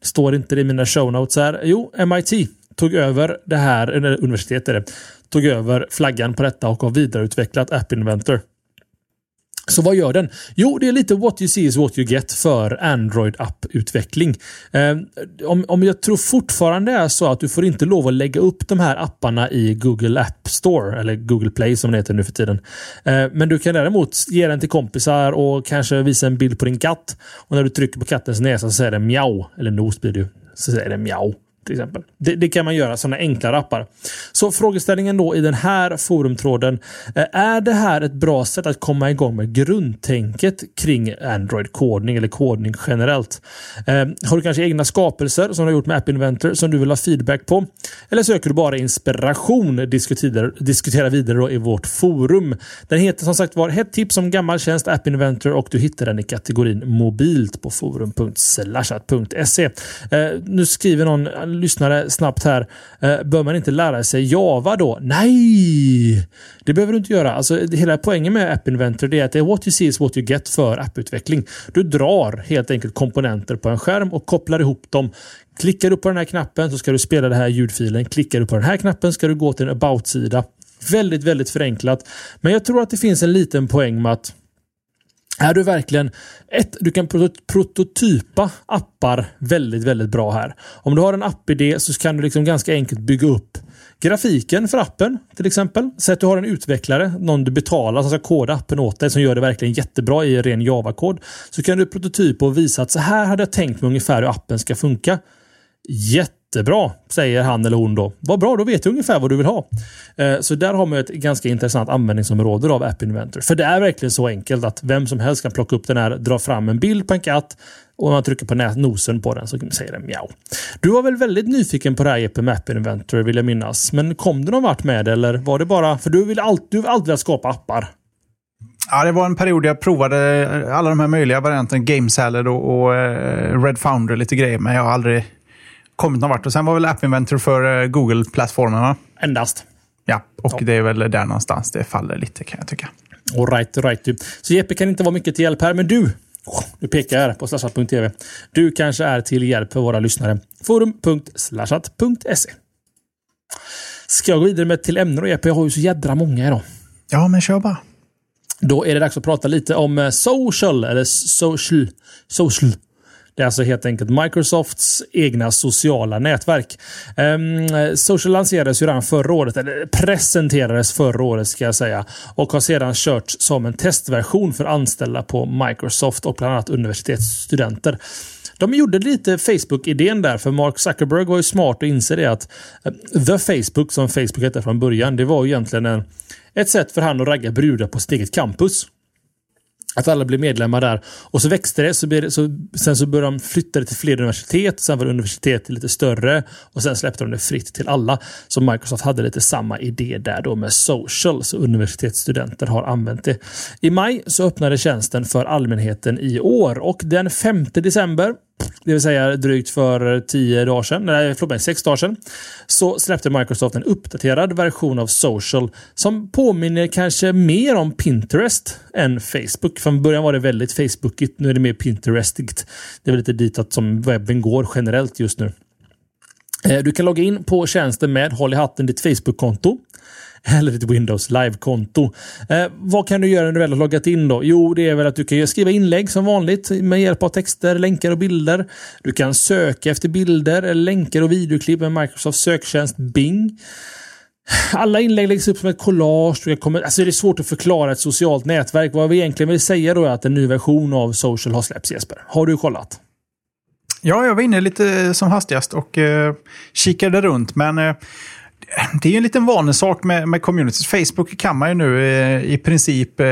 det står inte det i mina show notes här, jo MIT tog över det här, eller universitetet är det. tog över flaggan på detta och har vidareutvecklat App Inventor. Så vad gör den? Jo, det är lite what you see is what you get för Android-apputveckling. Eh, om, om jag tror fortfarande är så att du får inte lov att lägga upp de här apparna i Google App Store, eller Google Play som det heter nu för tiden. Eh, men du kan däremot ge den till kompisar och kanske visa en bild på din katt. Och när du trycker på kattens näsa så säger den mjau, eller nos blir det ju, Så säger den mjau till exempel. Det, det, kan man göra, sådana enklare appar. Så frågeställningen då i den här forumtråden. Eh, är det här ett bra sätt att komma igång med grundtänket kring Android-kodning eller kodning generellt? Eh, har du kanske egna skapelser som du har gjort med App Inventor som du vill ha feedback på? Eller söker du bara inspiration? Diskutera, diskutera vidare i vårt forum. Den heter som sagt var hett tips om gammal tjänst App Inventor och du hittar den i kategorin mobilt på forum.slashat.se. Eh, nu skriver någon lyssnare snabbt här. Eh, bör man inte lära sig Java då? Nej! Det behöver du inte göra. Alltså, hela poängen med App Inventor är att det är what you see is what you get för apputveckling. Du drar helt enkelt komponenter på en skärm och kopplar ihop dem. Klickar du på den här knappen så ska du spela den här ljudfilen. Klickar du på den här knappen ska du gå till en about-sida. Väldigt, väldigt förenklat. Men jag tror att det finns en liten poäng med att är du verkligen ett, du kan prototypa appar väldigt, väldigt bra här. Om du har en app-idé så kan du liksom ganska enkelt bygga upp grafiken för appen till exempel. Säg att du har en utvecklare, någon du betalar som ska koda appen åt dig som gör det verkligen jättebra i ren Java-kod. Så kan du prototypa och visa att så här hade jag tänkt mig ungefär hur appen ska funka. Jättebra, säger han eller hon då. Vad bra, då vet du ungefär vad du vill ha. Eh, så där har man ett ganska intressant användningsområde av App Inventor. För det är verkligen så enkelt att vem som helst kan plocka upp den här, dra fram en bild på en katt och man trycker på nosen på den så säger den mjau. Du var väl väldigt nyfiken på det här Jeppe med App Inventor vill jag minnas. Men kom du någon vart med det eller var det bara... För du vill alltid, du vill alltid skapa appar. Ja, det var en period jag provade eh, alla de här möjliga varianterna. Game Salad och, och eh, Red Founder lite grejer. Men jag har aldrig kommit någon vart. Och sen var väl App Inventor för uh, Google-plattformarna. Endast. Ja, och ja. det är väl där någonstans det faller lite kan jag tycka. All right, all right. Så Jeppe kan inte vara mycket till hjälp här, men du. Nu pekar jag på slashat.tv. Du kanske är till hjälp för våra lyssnare. Forum.slashat.se Ska jag gå vidare med till ämnen och Jeppe? Jag har ju så jädra många idag. Ja, men kör bara. Då är det dags att prata lite om eh, social, eller social, social det är alltså helt enkelt Microsofts egna sociala nätverk. Um, Social lanserades ju redan förra året, eller presenterades förra året ska jag säga, och har sedan körts som en testversion för anställda på Microsoft och bland annat universitetsstudenter. De gjorde lite Facebook-idén där, för Mark Zuckerberg var ju smart och inser det att eh, The Facebook, som Facebook hette från början, det var ju egentligen en, ett sätt för han att ragga brudar på sitt eget campus. Att alla blev medlemmar där. Och så växte det. Så, det, så sen så började de flytta det till fler universitet. Sen var universitetet lite större. Och sen släppte de det fritt till alla. Så Microsoft hade lite samma idé där då med social. Så universitetsstudenter har använt det. I maj så öppnade tjänsten för allmänheten i år. Och den 5 december det vill säga drygt för tio dagar sedan, nej förlåt mig, 6 dagar sedan, så släppte Microsoft en uppdaterad version av Social som påminner kanske mer om Pinterest än Facebook. Från början var det väldigt Facebookigt, nu är det mer Pinterestigt. Det är väl lite ditåt som webben går generellt just nu. Eh, du kan logga in på tjänsten med Håll i hatten ditt Facebook-konto eller ditt Windows Live-konto. Eh, vad kan du göra när du väl har loggat in då? Jo, det är väl att du kan skriva inlägg som vanligt med hjälp av texter, länkar och bilder. Du kan söka efter bilder, eller länkar och videoklipp med Microsoft söktjänst Bing. Alla inlägg läggs upp som ett collage. Kommer, alltså det är svårt att förklara ett socialt nätverk. Vad vi egentligen vill säga då är att en ny version av Social har släppts Jesper. Har du kollat? Ja, jag var inne lite som hastigast och eh, kikade runt. Men eh, det är en liten vanesak med, med communities. Facebook kan man ju nu eh, i princip eh,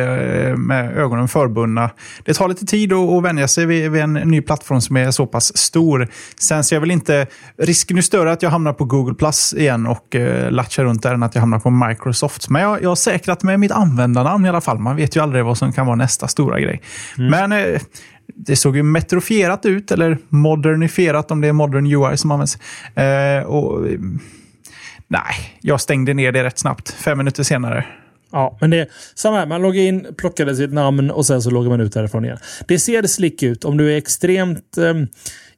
med ögonen förbundna. Det tar lite tid att, att vänja sig vid, vid, en ny plattform som är så pass stor. Sen ser jag väl inte... Risken är större att jag hamnar på Google Plus igen och eh, latchar runt där än att jag hamnar på Microsoft. Men jag, jag har säkrat med mitt användarnamn i alla fall. Man vet ju aldrig vad som kan vara nästa stora grej. Mm. Men eh, det såg ju metrofierat ut, eller modernifierat om det är modern UI som används. Eh, och Nej, jag stängde ner det rätt snabbt. Fem minuter senare. Ja, men det är samma här. Man loggar in, plockade sitt namn och sen så loggar man ut därifrån igen. Det ser slick ut. Om du är extremt eh,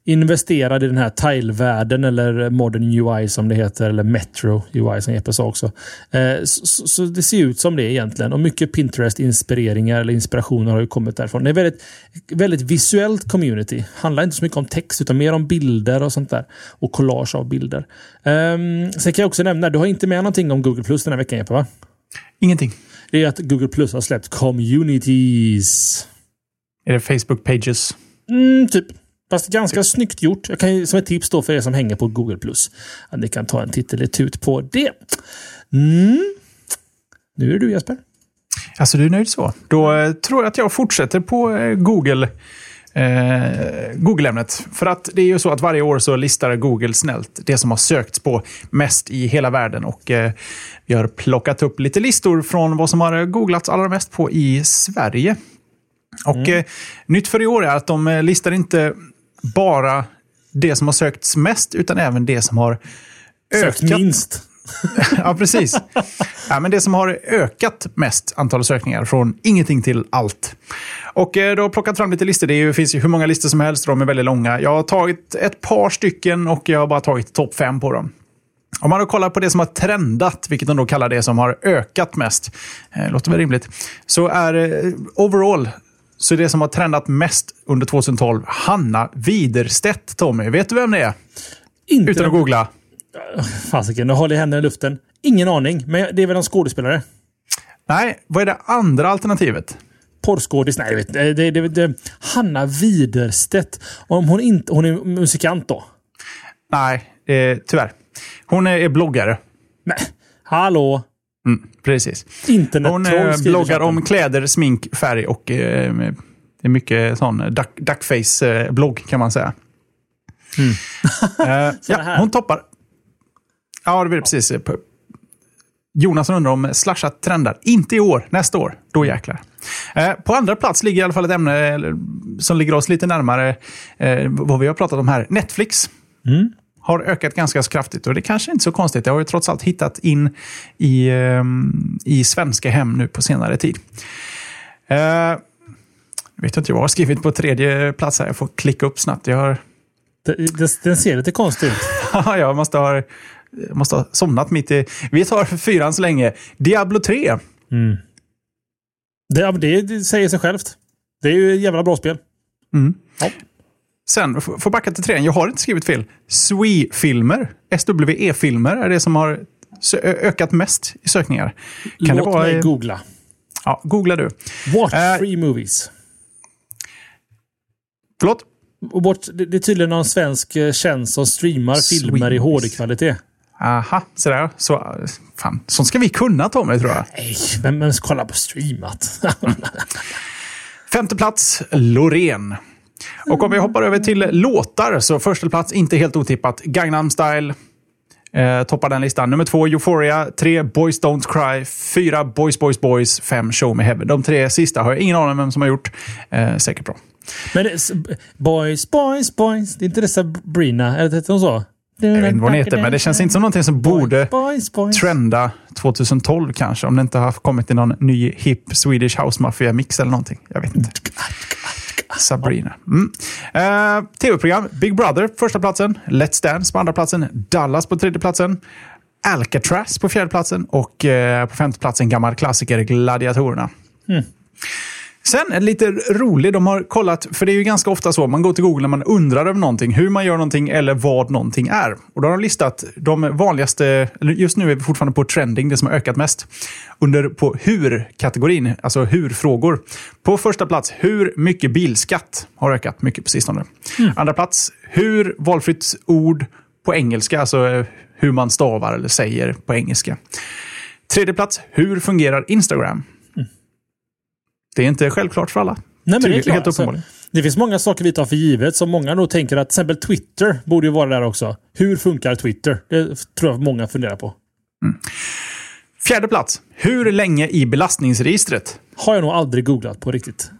investerad i den här tile-världen eller modern UI som det heter, eller Metro UI som Jeppe sa också. Eh, så, så, det ser ut som det egentligen. Och mycket Pinterest-inspireringar eller inspirationer har ju kommit därifrån. Det är väldigt, väldigt visuellt community. Handlar inte så mycket om text utan mer om bilder och sånt där. Och collage av bilder. Um, sen kan jag också nämna, du har inte med någonting om Google Plus den här veckan Jeppe va? Ingenting. Det är att Google Plus har släppt communities. Är det Facebook Pages? Mm, typ. Fast ganska snyggt gjort. Jag kan som ett tips då för er som hänger på Google+. Att ni kan ta en titt eller tut på det. Mm. Nu är du Jesper. Alltså du är nöjd så? Då eh, tror jag att jag fortsätter på eh, Google. Eh, Google-ämnet. För att det är ju så att varje år så listar Google snällt det som har sökts på mest i hela världen. Och eh, vi har plockat upp lite listor från vad som har googlats allra mest på i Sverige. Och Mm. eh, nytt för i år är att de eh, listar inte bara det som har sökts mest, utan även det som har Sökt ökat minst. ja, precis. Ja, men det som har ökat mest antal sökningar från ingenting till allt. Och eh, då har plockat fram lite listor. Det ju, finns ju hur många listor som helst. De är väldigt långa. Jag har tagit ett par stycken och jag har bara tagit topp fem på dem. Om man då kollar på det som har trendat, vilket de då kallar det som har ökat mest, eh, låter väl rimligt, så är eh, overall så det som har trendat mest under 2012 Hanna Widerstedt, Tommy. Vet du vem det är? Inte Utan att googla. Fasiken, nu håller jag händerna i luften. Ingen aning, men det är väl en skådespelare? Nej, vad är det andra alternativet? Porrskådis? Nej, jag vet inte. det, det, det, Hanna Widerstedt. Om hon inte... Hon är musikant då? Nej, eh, tyvärr. Hon är, är bloggare. Nej. Hallå? Mm, precis. Hon eh, bloggar om kläder, smink, färg och eh, det är mycket sån duck, duckface-blogg kan man säga. Eh, ja, Mm. hon toppar. Ja, det blir precis. eh, Jonas undrar om slashat trendar. Inte i år, nästa år. Då jäklar. Eh, på andra plats ligger i alla fall ett ämne som ligger oss lite närmare eh, vad vi har pratat om här. Netflix Mm. Har ökat ganska kraftigt och det kanske inte är så konstigt. Det har ju trots allt hittat in i, ehm, i svenska hem nu på senare tid. Eh, jag vet inte, jag har skrivit på tredje plats här. Jag får klicka upp snabbt. Jag, har, det- Den ser lite konstig ut. jag måste ha, måste ha somnat mitt i... Vi tar fyran så länge. Diablo 3. Det, ja, men det, det säger sig självt. Det är ju ett jävla bra spel. Ja. Sen, får backa till trean. Jag har inte skrivit fel. SWE-filmer, SWE-filmer är det som har ökat mest i sökningar. Kan Låt det vara... mig googla. Ja, googla du. Watch Eh, free movies. Förlåt? Bort, det, är tydligen någon svensk eh, tjänst som streamar filmer i. HD-kvalitet. Aha, sådär. Så, fan, sånt ska vi kunna Tommy, tror jag. Nej, vem, vem ska kolla på streamat? Femte plats, Loreen. Och om vi hoppar över till låtar, så första plats, inte helt otippat, Gangnam Style. Eh, toppar den listan. Nummer två, Euphoria. Tre, Boys Don't Cry. Fyra, Boys Boys Boys. Fem, Show Me Heaven. De tre sista har jag ingen aning om vem som har gjort. Eh, säkert bra. Men s- boys, boys, boys. Det är inte det Sabrina? Eller hette hon så? Jag vet inte vad hon heter, men det känns inte som någonting som borde Boys, boys. trenda 2012 kanske. Om det inte har kommit i någon ny hip Swedish House Mafia-mix eller någonting. Jag vet inte. Sabrina. Mm. Eh, uh, Tv-program. Big Brother första platsen. Let's Dance på andra platsen. Dallas på tredje platsen. Alcatraz på fjärde platsen. Och uh, på femte platsen gammal klassiker Gladiatorerna. Mm. Sen en lite rolig, de har kollat, för det är ju ganska ofta så, man går till Google när man undrar över någonting, hur man gör någonting eller vad någonting är. Och då har de listat de vanligaste, just nu är vi fortfarande på trending, det som har ökat mest, under på hur-kategorin, alltså hur-frågor. På första plats, hur mycket bilskatt har ökat mycket på sistone. Andra plats, hur valfritt ord på engelska, alltså eh, hur man stavar eller säger på engelska. Tredje plats, hur fungerar Instagram? Det är inte självklart för alla. Nej, men det är klart. helt Alltså, det finns många saker vi tar för givet som många nog tänker att till exempel Twitter borde ju vara där också. Hur funkar Twitter? Det tror jag många funderar på. Fjärde plats. Hur länge i belastningsregistret? Har jag nog aldrig googlat på riktigt.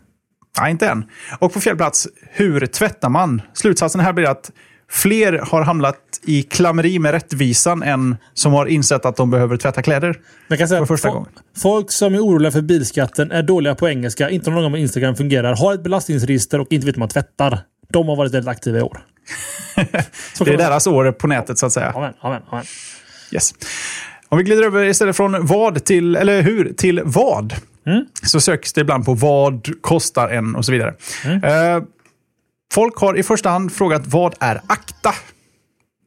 Nej, inte än. Och på fjärde plats. Hur tvättar man? Slutsatsen här blir att fler har hamnat i klammeri med rättvisan än som har insett att de behöver tvätta kläder. Jag kan säga För första gången. Folk som är oroliga för bilskatten är dåliga på engelska, inte någon gång om Instagram fungerar, har ett belastningsregister och inte vet hur man tvättar. De har varit väldigt aktiva i år. Det är deras år på nätet så att säga. Amen, amen, amen. Yes. Om vi glider över istället från vad till, eller hur, till vad. Så söks det ibland på vad kostar en och så vidare. Eh, folk har i första hand frågat vad är akta?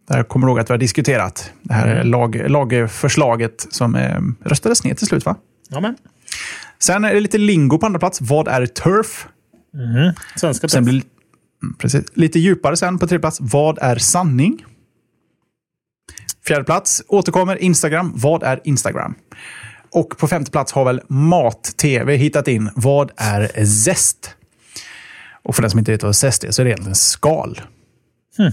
Det här kommer du ihåg att vi har diskuterat. Det här är lag, lagförslaget som eh, röstades ner till slut va? Amen. Sen är det lite lingo på andra plats. Vad är turf? Svenska Sen blir, Mm, precis. Lite djupare sen på tredje plats. Vad är sanning? Fjärde plats återkommer Instagram. Vad är Instagram? Och på femte plats har väl Mat-TV hittat in. Vad är zest? Och för den som inte vet vad zest är så är det egentligen skal. Hmm.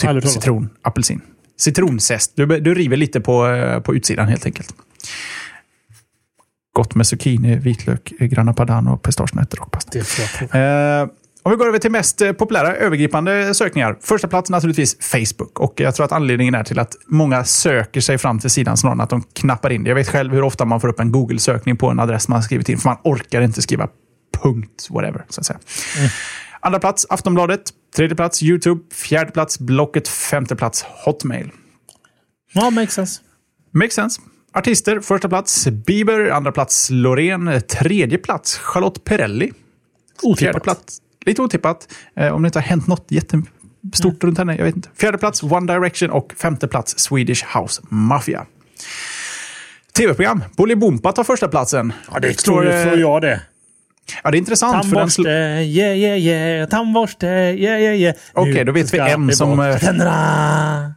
Typ citron, apelsin. Citronzest. Du, du river lite på, eh, på utsidan helt enkelt. Gott med zucchini, vitlök, grana padano, pistagenötter och pasta. Det jag eh, om vi går över till mest eh, populära övergripande sökningar. Första plats naturligtvis Facebook. Och jag tror att anledningen är till att många söker sig fram till sidan snarare än att de knappar in det. Jag vet själv hur ofta man får upp en Google-sökning på en adress man har skrivit in. För man orkar inte skriva punkt whatever. Så att säga. Mm. Andra plats Aftonbladet. Tredje plats YouTube. Fjärde plats Blocket. Femte plats Hotmail. Ja, makes sense. Makes sense. Artister. Första plats Bieber. Andra plats Loreen. Tredje plats Charlotte Perrelli. Otippat. Fjärde plats Lite otippat. Eh, om det inte har hänt något jättestort mm. runt henne. Jag vet inte. Fjärde plats One Direction och femte plats Swedish House Mafia. Tv-program. Bolibompa tar första platsen. Ja, det tror jag, jag det. Ja, det är intressant. Tandborste, för den yeah, yeah, yeah. Tandborste, yeah, yeah, yeah. Okej, okay, då vet vi en som... Eh, Tänderna!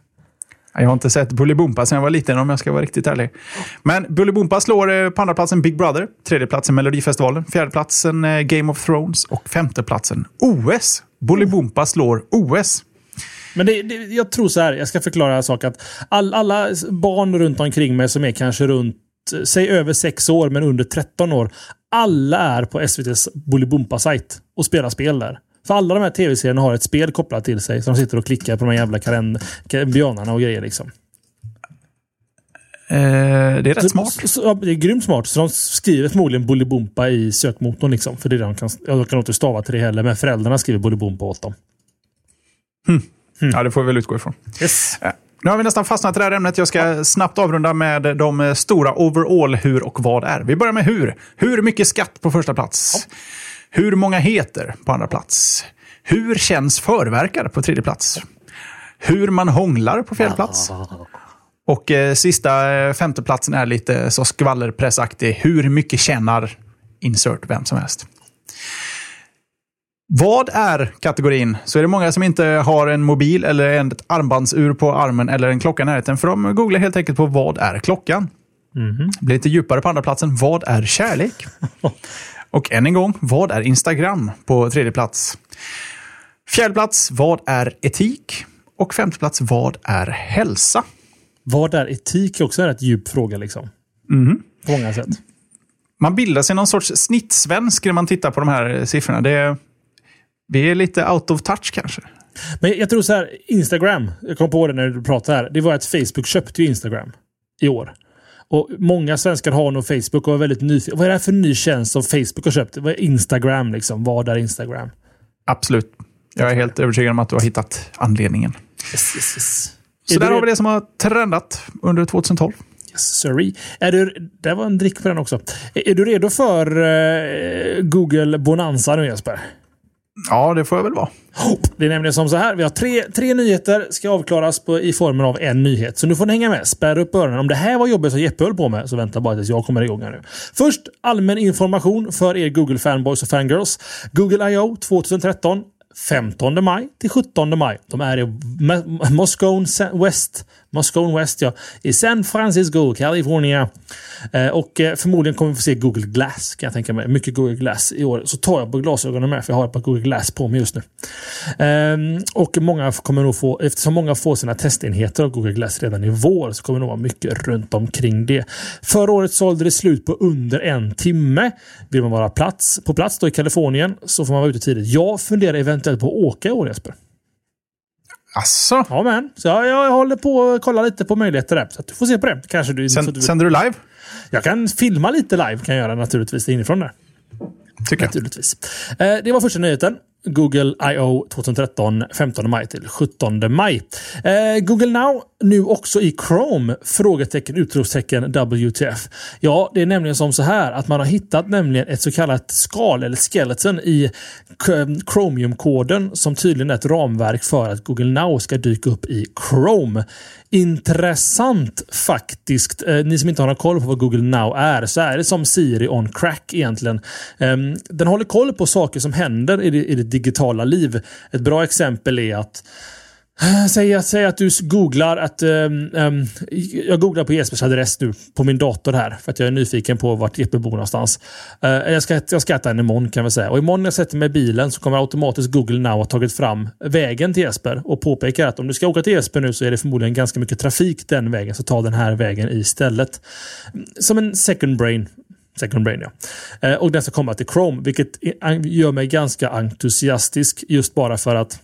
Jag har inte sett Bolibompa sedan jag var liten om jag ska vara riktigt ärlig. Men Bolibompa slår eh, på andra platsen Big Brother, tredje platsen Melodifestivalen, fjärde platsen eh, Game of Thrones och femte platsen OS. Bolibompa slår OS. Men det, det, jag tror så här, jag ska förklara en sak. Att all, alla barn runt omkring mig som är kanske runt, säg över sex år men under 13 år. Alla är på SVTs Bolibompa-sajt och spelar spel där. För alla de här tv-serierna har ett spel kopplat till sig. Så de sitter och klickar på de här jävla björnarna och grejer. Liksom. Eh, det är rätt så, smart. Så, det är grymt smart. Så de skriver förmodligen Bolibompa i sökmotorn. Liksom, för det är de kan, jag kan inte stava till det heller, men föräldrarna skriver Bolibompa åt dem. Hmm. Hmm. Ja, det får vi väl utgå ifrån. Yes. Nu har vi nästan fastnat i det här ämnet. Jag ska snabbt avrunda med de eh, stora overall hur och vad är. Vi börjar med hur. Hur mycket skatt på första plats? Ja. Hur många heter på andra plats? Hur känns förverkare på tredje plats? Hur man hånglar på fjärde plats? Och eh, sista eh, femteplatsen är lite så skvallerpressaktig. Hur mycket tjänar insert vem som helst? Vad är kategorin? Så är det många som inte har en mobil eller ett armbandsur på armen eller en klocka i närheten. För de googlar helt enkelt på vad är klockan? Mm -hmm. Blir lite djupare på andra platsen. Vad är kärlek? Och än en gång, vad är Instagram på tredje plats? Fjärde plats, vad är etik? Och femte plats, vad är hälsa? Vad är etik? Också är ett djup fråga liksom. Mm. På många sätt. Man bildar sig någon sorts snittsvensk när man tittar på de här siffrorna. Det, vi är lite out of touch kanske. Men jag tror så här, Instagram, jag kom på det när du pratade här. Det var att Facebook köpte ju Instagram i år. Och Många svenskar har nog Facebook och är väldigt nyfikna. Vad är det här för ny tjänst som Facebook har köpt? Vad är Instagram liksom? Vad är Instagram? Absolut. Jag är helt övertygad om att du har hittat anledningen. Yes, yes, yes. Så är där har vi det som har trendat under 2012. Yes, sorry. Är du, det var en drick på den också. Är du redo för uh, Google Bonanza nu Jesper? Ja, det får jag väl vara. Det är nämligen som så här. Vi har tre, tre nyheter ska avklaras på, i formen av en nyhet. Så nu får ni hänga med. Spärra upp öronen. Om det här var jobbet som Jeppe höll på med så vänta bara tills jag kommer igång här nu. Först allmän information för er Google fanboys och fangirls. Google I.O. 2013 15 maj till 17 maj. De är i Moscow West Moscow West, ja. I San Francisco, California. Eh, och eh, förmodligen kommer vi få se Google Glass, kan jag tänka mig. Mycket Google Glass i år. Så tar jag på glasögonen med, för jag har ett par Google Glass på mig just nu. Eh, och många kommer nog få, eftersom många får sina testenheter av Google Glass redan i vår, så kommer det nog vara mycket runt omkring det. Förra året sålde det slut på under en timme. Vill man vara plats, på plats då i Kalifornien så får man vara ute tidigt. Jag funderar eventuellt på att åka i år, Jesper. Asså? Ja, men. Så jag, jag håller på att kolla lite på möjligheter där. Så du får se på det. Kanske du, Sänd, du, sänder du live? Jag kan filma lite live kan jag göra naturligtvis inifrån där. Tycker naturligtvis. jag. Eh, det var första nyheten. Google I.O. 2013 15 maj till 17 maj. Eh, Google Now nu också i Chrome? Frågetecken, utropstecken, WTF. Ja, det är nämligen som så här att man har hittat nämligen ett så kallat skal eller skeleton i Chromium-koden som tydligen är ett ramverk för att Google Now ska dyka upp i Chrome. Intressant faktiskt. Eh, ni som inte har någon koll på vad Google Now är så är det som Siri on crack egentligen. Eh, den håller koll på saker som händer i, i ditt digitala liv. Ett bra exempel är att Eh, säg att, säg att du googlar att... Um, um, jag googlar på Jespers adress nu på min dator här för att jag är nyfiken på vart Jeppe bor någonstans. Uh, jag, ska, jag ska äta en imorgon kan vi säga. Och imorgon när jag sätter mig i bilen så kommer automatiskt Google Now ha tagit fram vägen till Jesper och påpekar att om du ska åka till Jesper nu så är det förmodligen ganska mycket trafik den vägen. Så ta den här vägen istället. Som en second brain Second Brain ja. Uh, och den ska komma till Chrome vilket gör mig ganska entusiastisk just bara för att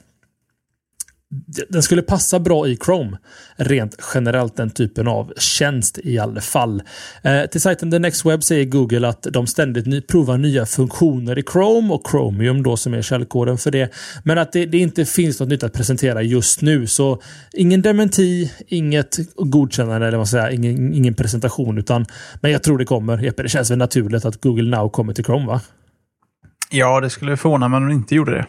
den skulle passa bra i Chrome. Rent generellt den typen av tjänst i alla fall. Eh, till sajten The Next Web säger Google att de ständigt ny, provar nya funktioner i Chrome och Chromium då som är källkoden för det. Men att det, det, inte finns något nytt att presentera just nu. Så ingen dementi, inget godkännande eller vad säger, ingen, ingen presentation. Utan, men jag tror det kommer. Jeppe, det känns väl naturligt att Google Now kommer till Chrome va? Ja, det skulle förvåna mig om de inte gjorde det.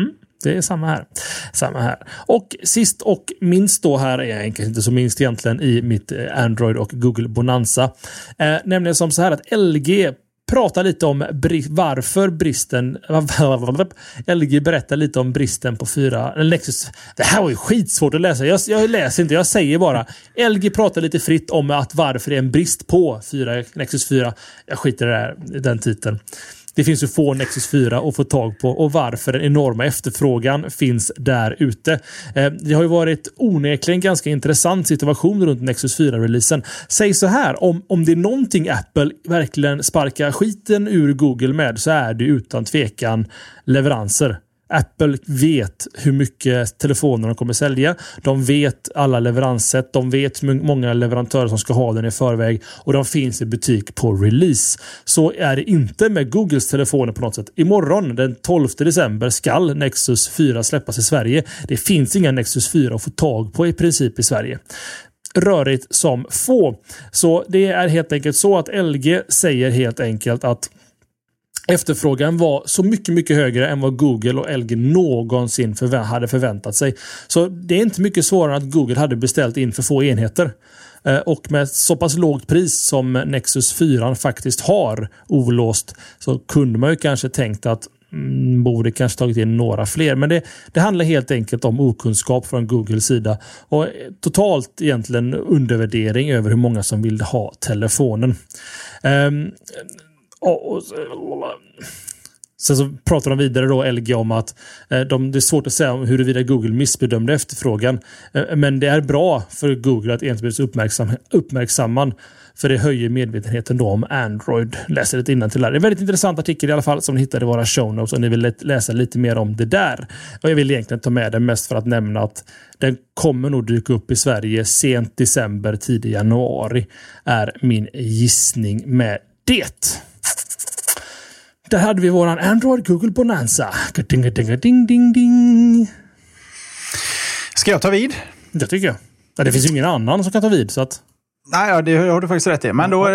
Mm. Det är samma här. Samma här. Och sist och minst då här är enkelt inte så minst egentligen i mitt eh, Android och Google Bonanza. Eh, nämligen som så här att LG pratar lite om bri varför bristen... LG berättar lite om bristen på fyra... Lexus. Det här var ju skitsvårt att läsa. Jag, jag läser inte, jag säger bara. LG pratar lite fritt om att varför det är en brist på fyra, Nexus 4. Jag skiter i den titeln. Det finns ju få Nexus 4 att få tag på och varför den enorma efterfrågan finns där ute. Eh, det har ju varit onekligen ganska intressant situation runt Nexus 4-releasen. Säg så här, om, om det är någonting Apple verkligen sparkar skiten ur Google med så är det utan tvekan leveranser. Apple vet hur mycket telefoner de kommer sälja. De vet alla leveranssätt. De vet hur många leverantörer som ska ha den i förväg och de finns i butik på release. Så är det inte med Googles telefoner på något sätt. Imorgon den 12 december skall Nexus 4 släppas i Sverige. Det finns inga Nexus 4 att få tag på i princip i Sverige rörigt som få. Så det är helt enkelt så att LG säger helt enkelt att Efterfrågan var så mycket, mycket högre än vad Google och LG någonsin förvä hade förväntat sig. Så det är inte mycket svårare än att Google hade beställt in för få enheter. Eh, och med så pass lågt pris som Nexus 4 faktiskt har olåst så kunde man ju kanske tänkt att mm, borde kanske tagit in några fler. Men det, det handlar helt enkelt om okunskap från Googles sida och totalt egentligen undervärdering över hur många som vill ha telefonen. Um, och, Sen så pratar de vidare då, LG, om att eh, de, det är svårt att säga huruvida Google missbedömde efterfrågan. Eh, men det är bra för Google att ensidigt uppmärksam, uppmärksamman. för det höjer medvetenheten då om Android. Läser lite innantill här. Det är en väldigt intressant artikel i alla fall som ni hittar i våra show notes om ni vill läsa lite mer om det där. Och jag vill egentligen ta med den mest för att nämna att den kommer nog dyka upp i Sverige sent december, tidig januari är min gissning med det. Där hade vi våran Android Google Bonanza. Ding, ding, ding, ding, ding. Ska jag ta vid? Det tycker jag. Ja, det finns ju ingen annan som kan ta vid. Så att... Nej, det har du faktiskt rätt i. Men då,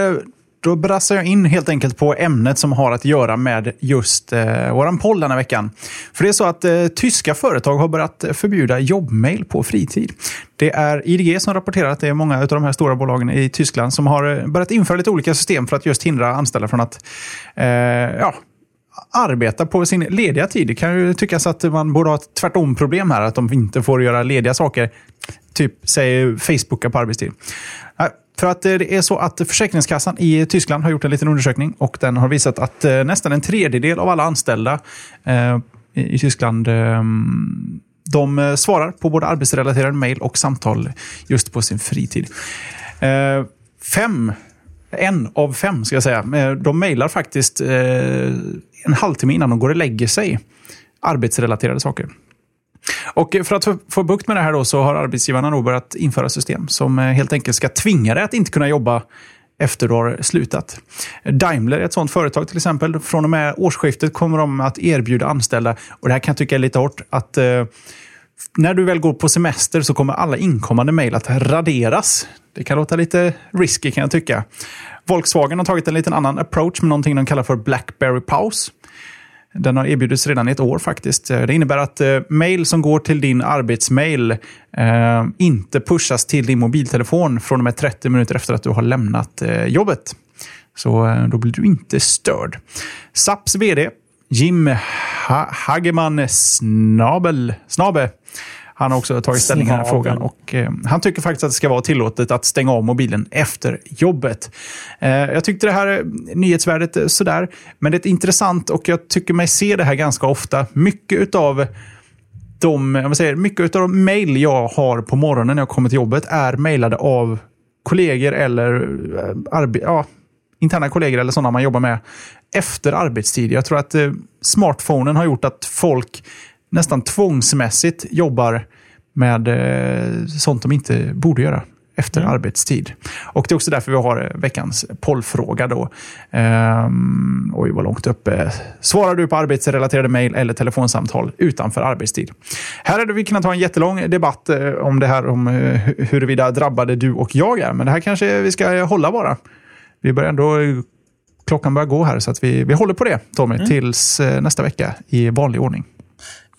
då brassar jag in helt enkelt på ämnet som har att göra med just eh, våran poll den här veckan. För det är så att eh, tyska företag har börjat förbjuda jobbmail på fritid. Det är IDG som rapporterar att det är många av de här stora bolagen i Tyskland som har eh, börjat införa lite olika system för att just hindra anställda från att eh, ja, arbeta på sin lediga tid. Det kan ju tyckas att man borde ha ett tvärtom problem här, att de inte får göra lediga saker. Typ, säg Facebooka på arbetstid. För att det är så att Försäkringskassan i Tyskland har gjort en liten undersökning och den har visat att eh, nästan en tredjedel av alla anställda eh, i Tyskland eh, de svarar på både arbetsrelaterade mejl och samtal just på sin fritid. Fem, en av fem ska jag säga, de mejlar faktiskt en halvtimme innan de går och lägger sig arbetsrelaterade saker. Och för att få bukt med det här då så har arbetsgivarna då börjat införa system som eh, helt enkelt ska tvinga dig att inte kunna jobba efter du har slutat. Daimler är ett sådant företag till exempel. Från och med årsskiftet kommer de att erbjuda anställda, och det här kan jag tycka är lite hårt, att eh, när du väl går på semester så kommer alla inkommande mejl att raderas. Det kan låta lite risky kan jag tycka. Volkswagen har tagit en liten annan approach med någonting de kallar för Blackberry Pause. Den har erbjudits redan i ett år faktiskt. Eh, det innebär att eh, mail som går till din arbetsmail eh, inte pushas till din mobiltelefon från och med 30 minuter efter att du har lämnat eh, jobbet. Så eh, då blir du inte störd. SAPs vd Jim ha Hageman Snabel, Snabe han har också tagit ställning i den här frågan. Och, eh, han tycker faktiskt att det ska vara tillåtet att stänga av mobilen efter jobbet. Eh, jag tyckte det här nyhetsvärdet är sådär, men det är intressant och jag tycker mig se det här ganska ofta. Mycket av de, jag säger, mycket av de mejl jag har på morgonen när jag kommer till jobbet är mejlade av kollegor eller eh, arbe ja, interna kollegor eller sådana man jobbar med efter arbetstid. Jag tror att eh, smartphonen har gjort att folk nästan tvångsmässigt jobbar med eh, sånt de inte borde göra efter mm. arbetstid. Och Det är också därför vi har eh, veckans pollfråga. Då. Ehm, oj, vad långt uppe. Svarar du på arbetsrelaterade mejl eller telefonsamtal utanför arbetstid? Här hade vi kunnat ha en jättelång debatt eh, om det här om eh, huruvida drabbade du och jag är. Men det här kanske vi ska hålla bara. Vi börjar ändå klockan börjar gå här, så att vi, vi håller på det, Tommy, mm. tills nästa vecka i vanlig ordning.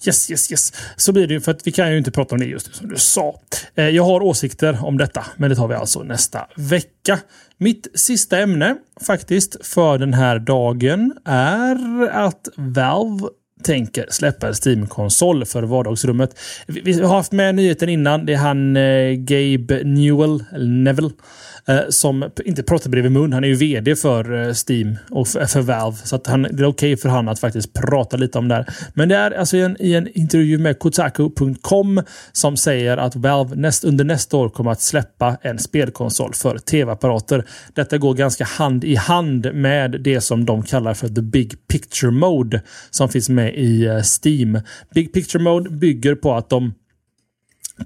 Yes, yes, yes. Så blir det ju för att vi kan ju inte prata om det just nu som du sa. Eh, jag har åsikter om detta, men det tar vi alltså nästa vecka. Mitt sista ämne faktiskt för den här dagen är att Valve tänker släppa en Steam-konsol för vardagsrummet. Vi har haft med nyheten innan. Det är han eh, Gabe Newell, eller Neville, Eh, som inte pratar bredvid mun. Han är ju vd för eh, Steam och för, Valve. Så att han, det är okej okay för han att faktiskt prata lite om det här. Men det är alltså en, i en intervju med Kotaku.com som säger att Valve näst, under nästa år kommer att släppa en spelkonsol för tv-apparater. Detta går ganska hand i hand med det som de kallar för the big picture mode som finns med i eh, Steam. Big picture mode bygger på att de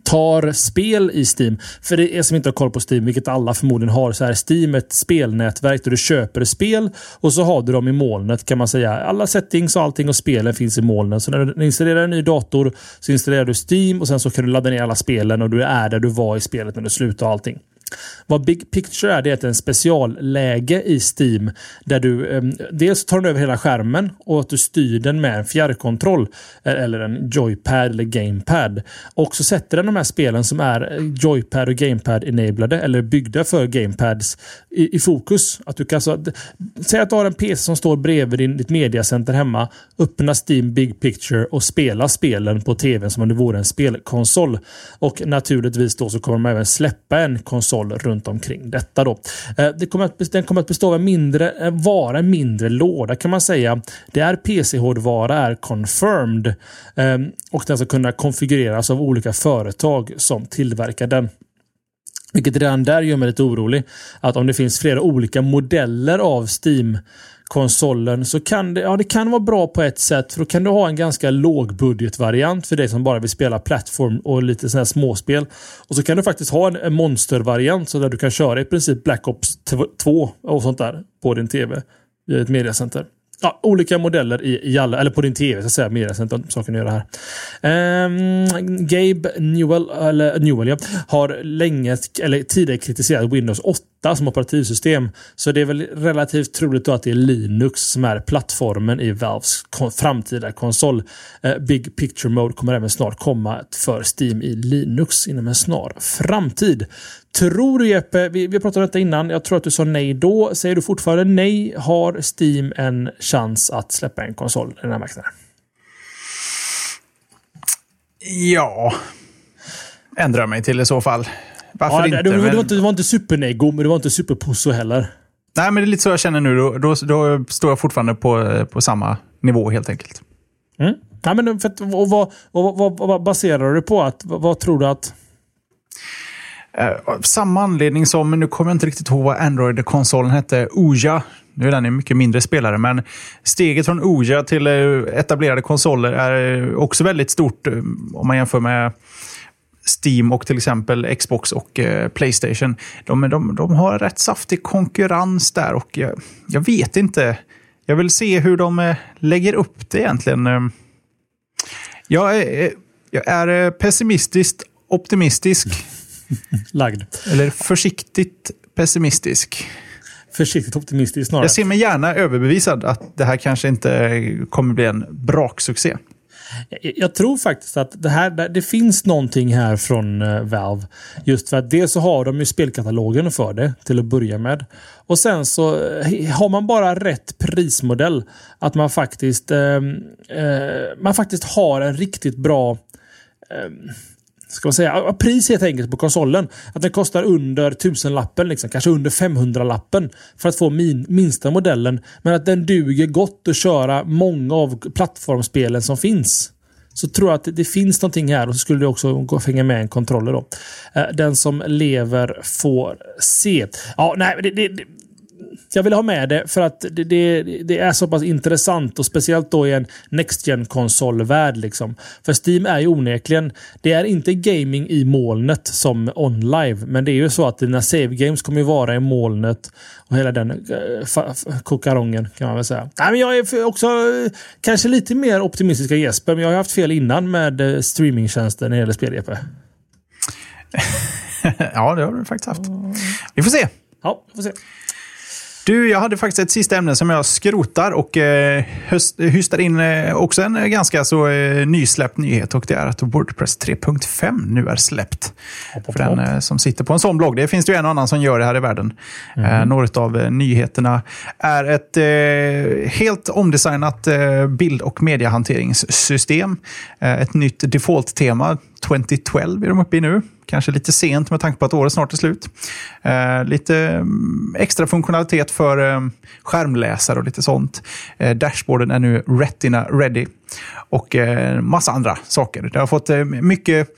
tar spel i Steam. För det är som inte har koll på Steam, vilket alla förmodligen har, så är Steam ett spelnätverk där du köper spel och så har du dem i molnet kan man säga. Alla settings och allting och spelen finns i molnen. Så när du installerar en ny dator så installerar du Steam och sen så kan du ladda ner alla spelen och du är där du var i spelet när du slutar och allting. Vad Big Picture är, det är ett en specialläge i Steam där du eh, dels tar den över hela skärmen och att du styr den med en fjärrkontroll eh, eller en joypad eller gamepad. Och så sätter den de här spelen som är eh, joypad och gamepad-enablade eller byggda för gamepads i, i fokus. Att du kan alltså, säg att du har en PC som står bredvid din, ditt mediacenter hemma, öppna Steam Big Picture och spela spelen på tvn som om det vore en spelkonsol. Och naturligtvis då så kommer de även släppa en konsol kontroll runt omkring detta. Då. Eh, det kommer att, den kommer att bestå av en mindre, eh, vara en mindre låda kan man säga. Det är PC-hårdvara, är confirmed ehm, och den ska kunna konfigureras av olika företag som tillverkar den. Vilket redan där gör mig lite orolig. Att om det finns flera olika modeller av Steam konsolen så kan det, ja, det kan vara bra på ett sätt. För då kan du ha en ganska lågbudgetvariant för dig som bara vill spela plattform och lite sådana här småspel. Och så kan du faktiskt ha en, en monstervariant så där du kan köra i princip Black Ops 2 och sånt där på din tv i ett mediacenter ja, olika modeller i, i alla, eller på din tv så att säga, mediacenter saker att göra här. Um, Gabe Newell, eller Newell ja, har länge, eller tidigare kritiserat Windows 8 som operativsystem. Så det är väl relativt troligt att det är Linux som är plattformen i Valves framtida konsol. Eh, Big Picture Mode kommer även snart komma för Steam i Linux inom en snar framtid. Tror du Jeppe, vi, vi pratade om detta innan, jag tror att du sa nej då. Säger du fortfarande nej? Har Steam en chans att släppa en konsol i den här marknaden? Ja, ändrar mig till i så fall. Varför ja, inte? Du, men... du, var inte, du var inte supernego, men du var inte superpusso heller. Nej, men det är lite så jag känner nu. Då, då, då står jag fortfarande på, på samma nivå helt enkelt. Mm. Ja, men för att, och vad, och vad, vad, baserar du på? Att, vad, tror du att... Eh, samma anledning som, nu kommer jag inte riktigt ihåg vad Android-konsolen hette, Ouya. Nu är den en mycket mindre spelare, men steget från Ouya till eh, etablerade konsoler är också väldigt stort eh, om man jämför med Steam och till exempel Xbox och eh, Playstation. De, de, de har rätt saftig konkurrens där och jag, jag vet inte. Jag vill se hur de eh, lägger upp det egentligen. Jag är, jag är pessimistiskt optimistisk Lagd. Eller försiktigt pessimistisk. Försiktigt optimistisk snarare. Jag ser mig gärna överbevisad att det här kanske inte kommer bli en braksuccé. Jag tror faktiskt att det, här, det finns någonting här från eh, Valve. Just för att dels så har de ju spelkatalogen för det till att börja med. Och sen så eh, har man bara rätt prismodell. Att man faktiskt, eh, eh man faktiskt har en riktigt bra ska man säga, pris helt enkelt på konsolen. Att den kostar under tusenlappen, liksom, kanske under 500-lappen för att få min, minsta modellen. Men att den duger gott att köra många av plattformsspelen som finns. Så tror jag att det finns någonting här och så skulle det också gå att hänga med en kontroller då. Eh, den som lever får se. Ja, nej, det, det, jag vill ha med det för att det, det, det, är så pass intressant och speciellt då i en Next gen konsolvärld liksom. För Steam är ju onekligen, det är inte gaming i molnet som OnLive, men det är ju så att dina save games kommer ju vara i molnet och hela den äh, kokarongen kan man väl säga. Nej, men jag är också äh, kanske lite mer optimistisk än Jesper, men jag har haft fel innan med äh, streamingtjänsten när det gäller spel ja, det har du faktiskt haft. Vi får se. Ja, vi får se. Du, jag hade faktiskt ett sista ämne som jag skrotar och eh, höst, hystar in eh, också en ganska så eh, nysläppt nyhet och det är att Wordpress 3.5 nu är släppt. Hopp, För den eh, som sitter på en sån blogg. Det finns det ju en och annan som gör det här i världen. Mm. Eh, några av eh, nyheterna är ett eh, helt omdesignat bild och mediehanteringssystem. ett nytt default-tema 2012 är de uppe i nu. Kanske lite sent med tanke på att året snart är slut. Eh, lite mm, extra funktionalitet för eh, skärmläsare och lite sånt. Eh, dashboarden är nu Retina ready. Och eh, massa andra saker. Det har fått eh, mycket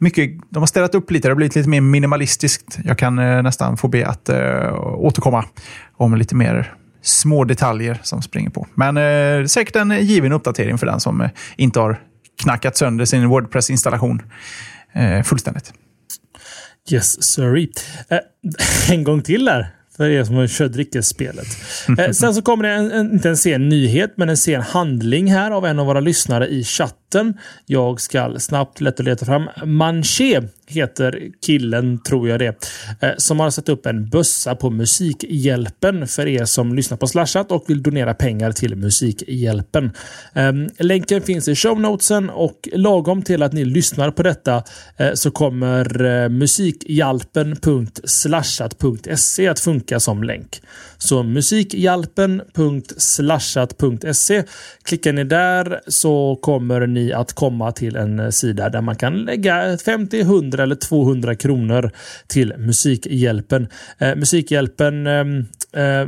mycket, de har ställt upp lite, det har blivit lite mer minimalistiskt. Jag kan eh, nästan få be att eh, återkomma om lite mer små detaljer som springer på. Men eh, säkert en given uppdatering för den som eh, inte har knackat sönder sin Wordpress-installation eh, fullständigt. Yes, sorry. Eh, en gång till där. För er som har kört drickespelet. Eh, sen så kommer det en, en, inte en sen nyhet, men en sen handling här av en av våra lyssnare i chatten. Jag ska snabbt lätt att leta fram. Manche heter killen, tror jag det, eh, som har satt upp en bössa på Musikhjälpen för er som lyssnar på Slashat och vill donera pengar till Musikhjälpen. Ehm, länken finns i shownotesen och lagom till att ni lyssnar på detta eh, så kommer eh, musikhjälpen.slashat.se att funka som länk. Så musikhjälpen.slashat.se Klickar ni där så kommer ni att komma till en eh, sida där man kan lägga 50, 100 eller 200 kronor till Musikhjälpen. Eh, Musikhjälpen eh, eh,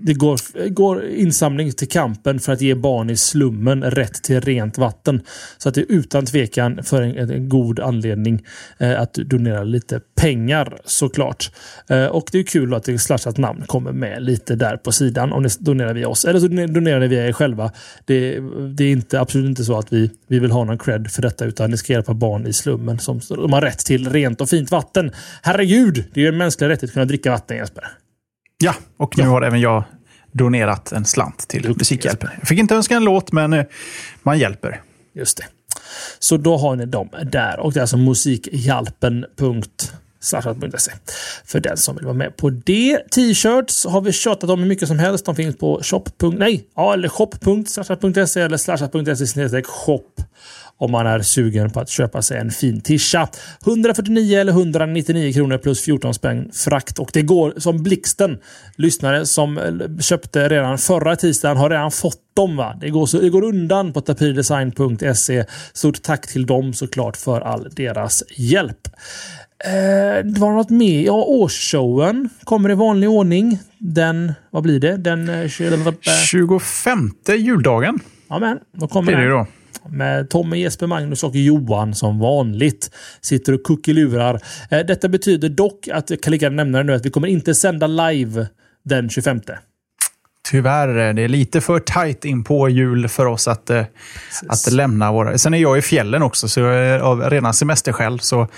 det går, går insamling till kampen för att ge barn i slummen rätt till rent vatten. Så att det är utan tvekan för en, en god anledning eh, att donera lite pengar såklart. Eh, och det är kul att det slashat namn kommer med lite där på sidan om ni donerar via oss. Eller så donerar ni via er själva. Det, det, är inte, absolut inte så att vi, vi vill ha någon cred för detta utan det ska hjälpa barn i slummen som de har rätt till rent och fint vatten. Herregud, det är ju en mänsklig rättighet att kunna dricka vatten Jesper. Ja, och nu ja. har även jag donerat en slant till Musikhjälpen. Jag fick inte önska en låt, men eh, man hjälper. Just det. Så då har ni dem där. Och det är alltså musikhjälpen.slashat.se för den som vill vara med på det. T-shirts har vi tjatat om hur mycket som helst. De finns på shop. Nej, ja, eller shop.slashat.se eller slashat.se shop om man är sugen på att köpa sig en fin tisha. 149 eller 199 kronor plus 14 spänn frakt och det går som blixten. Lyssnare som köpte redan förra tisdagen har redan fått dem. Va? Det, går så, det går undan på tapirdesign.se. Stort tack till dem såklart för all deras hjälp. Eh, det var något mer. Ja, årsshowen kommer i vanlig ordning. Den, vad blir det? Den 25 eh, juldagen. Ja, men då kommer det den. Då med Tommy, Jesper, Magnus och Johan som vanligt. Sitter och kuckelurar. Eh, detta betyder dock att jag kan lika nämna det nu att vi kommer inte sända live den 25. Tyvärr, eh, det är lite för tajt in på jul för oss att, eh, att lämna våra... Sen är jag i fjällen också, så av rena semesterskäl så,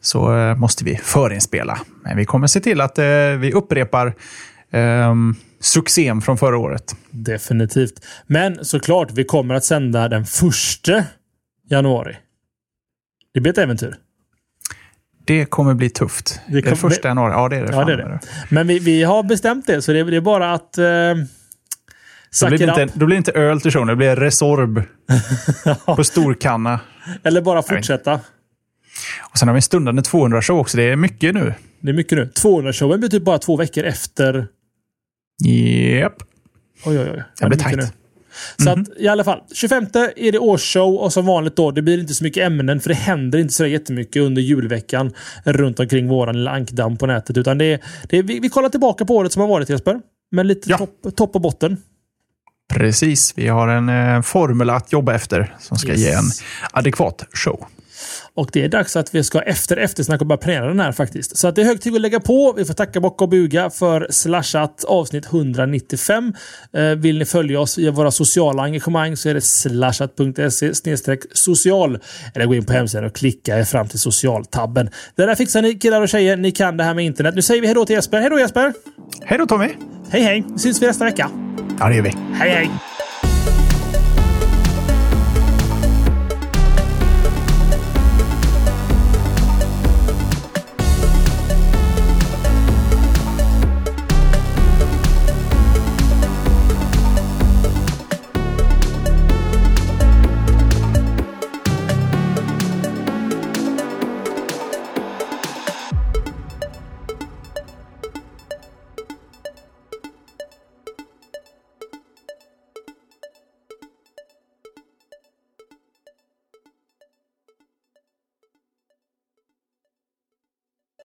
så måste vi förinspela. Men vi kommer se till att vi upprepar um, succén från förra året. Definitivt. Men såklart, vi kommer att sända den första januari. Det blir ett äventyr. Det kommer bli tufft. Det, kom, det första januari. Ja, det är det. Ja, det, är det. Men vi, vi har bestämt det, så det, det är bara att... Eh, Då blir, det inte, då blir inte öl till showen, det blir Resorb. på storkanna. Eller bara fortsätta. Och Sen har vi en stundande 200-show också. Det är mycket nu. Det är mycket nu. 200-showen blir typ bara två veckor efter. Japp. Oj, oj, oj. Det blir tajt. Så mm att, i alla fall, 25 är det årsshow och som vanligt då, det blir inte så mycket ämnen för det händer inte så jättemycket under julveckan runt omkring våran lilla ankdamm på nätet. Utan det, det, vi, vi kollar tillbaka på året som har varit Jesper. Med lite ja. topp, topp och botten. Precis, vi har en eh, formel att jobba efter som ska yes. ge en adekvat show. Och det är dags att vi ska efter eftersnack och börja planera den här faktiskt. Så att det är hög tid att lägga på. Vi får tacka bocka och buga för slashat avsnitt 195. Eh, vill ni följa oss i våra sociala engagemang så är det slashat.se social. Eller gå in på hemsidan och klicka er fram till socialtabben. Det där fixar ni killar och tjejer. Ni kan det här med internet. Nu säger vi hej då till Jesper. Hej då Jesper! Hej då Tommy! Hej hej! Nu syns vi nästa vecka. Ja, det gör vi. Hej hej!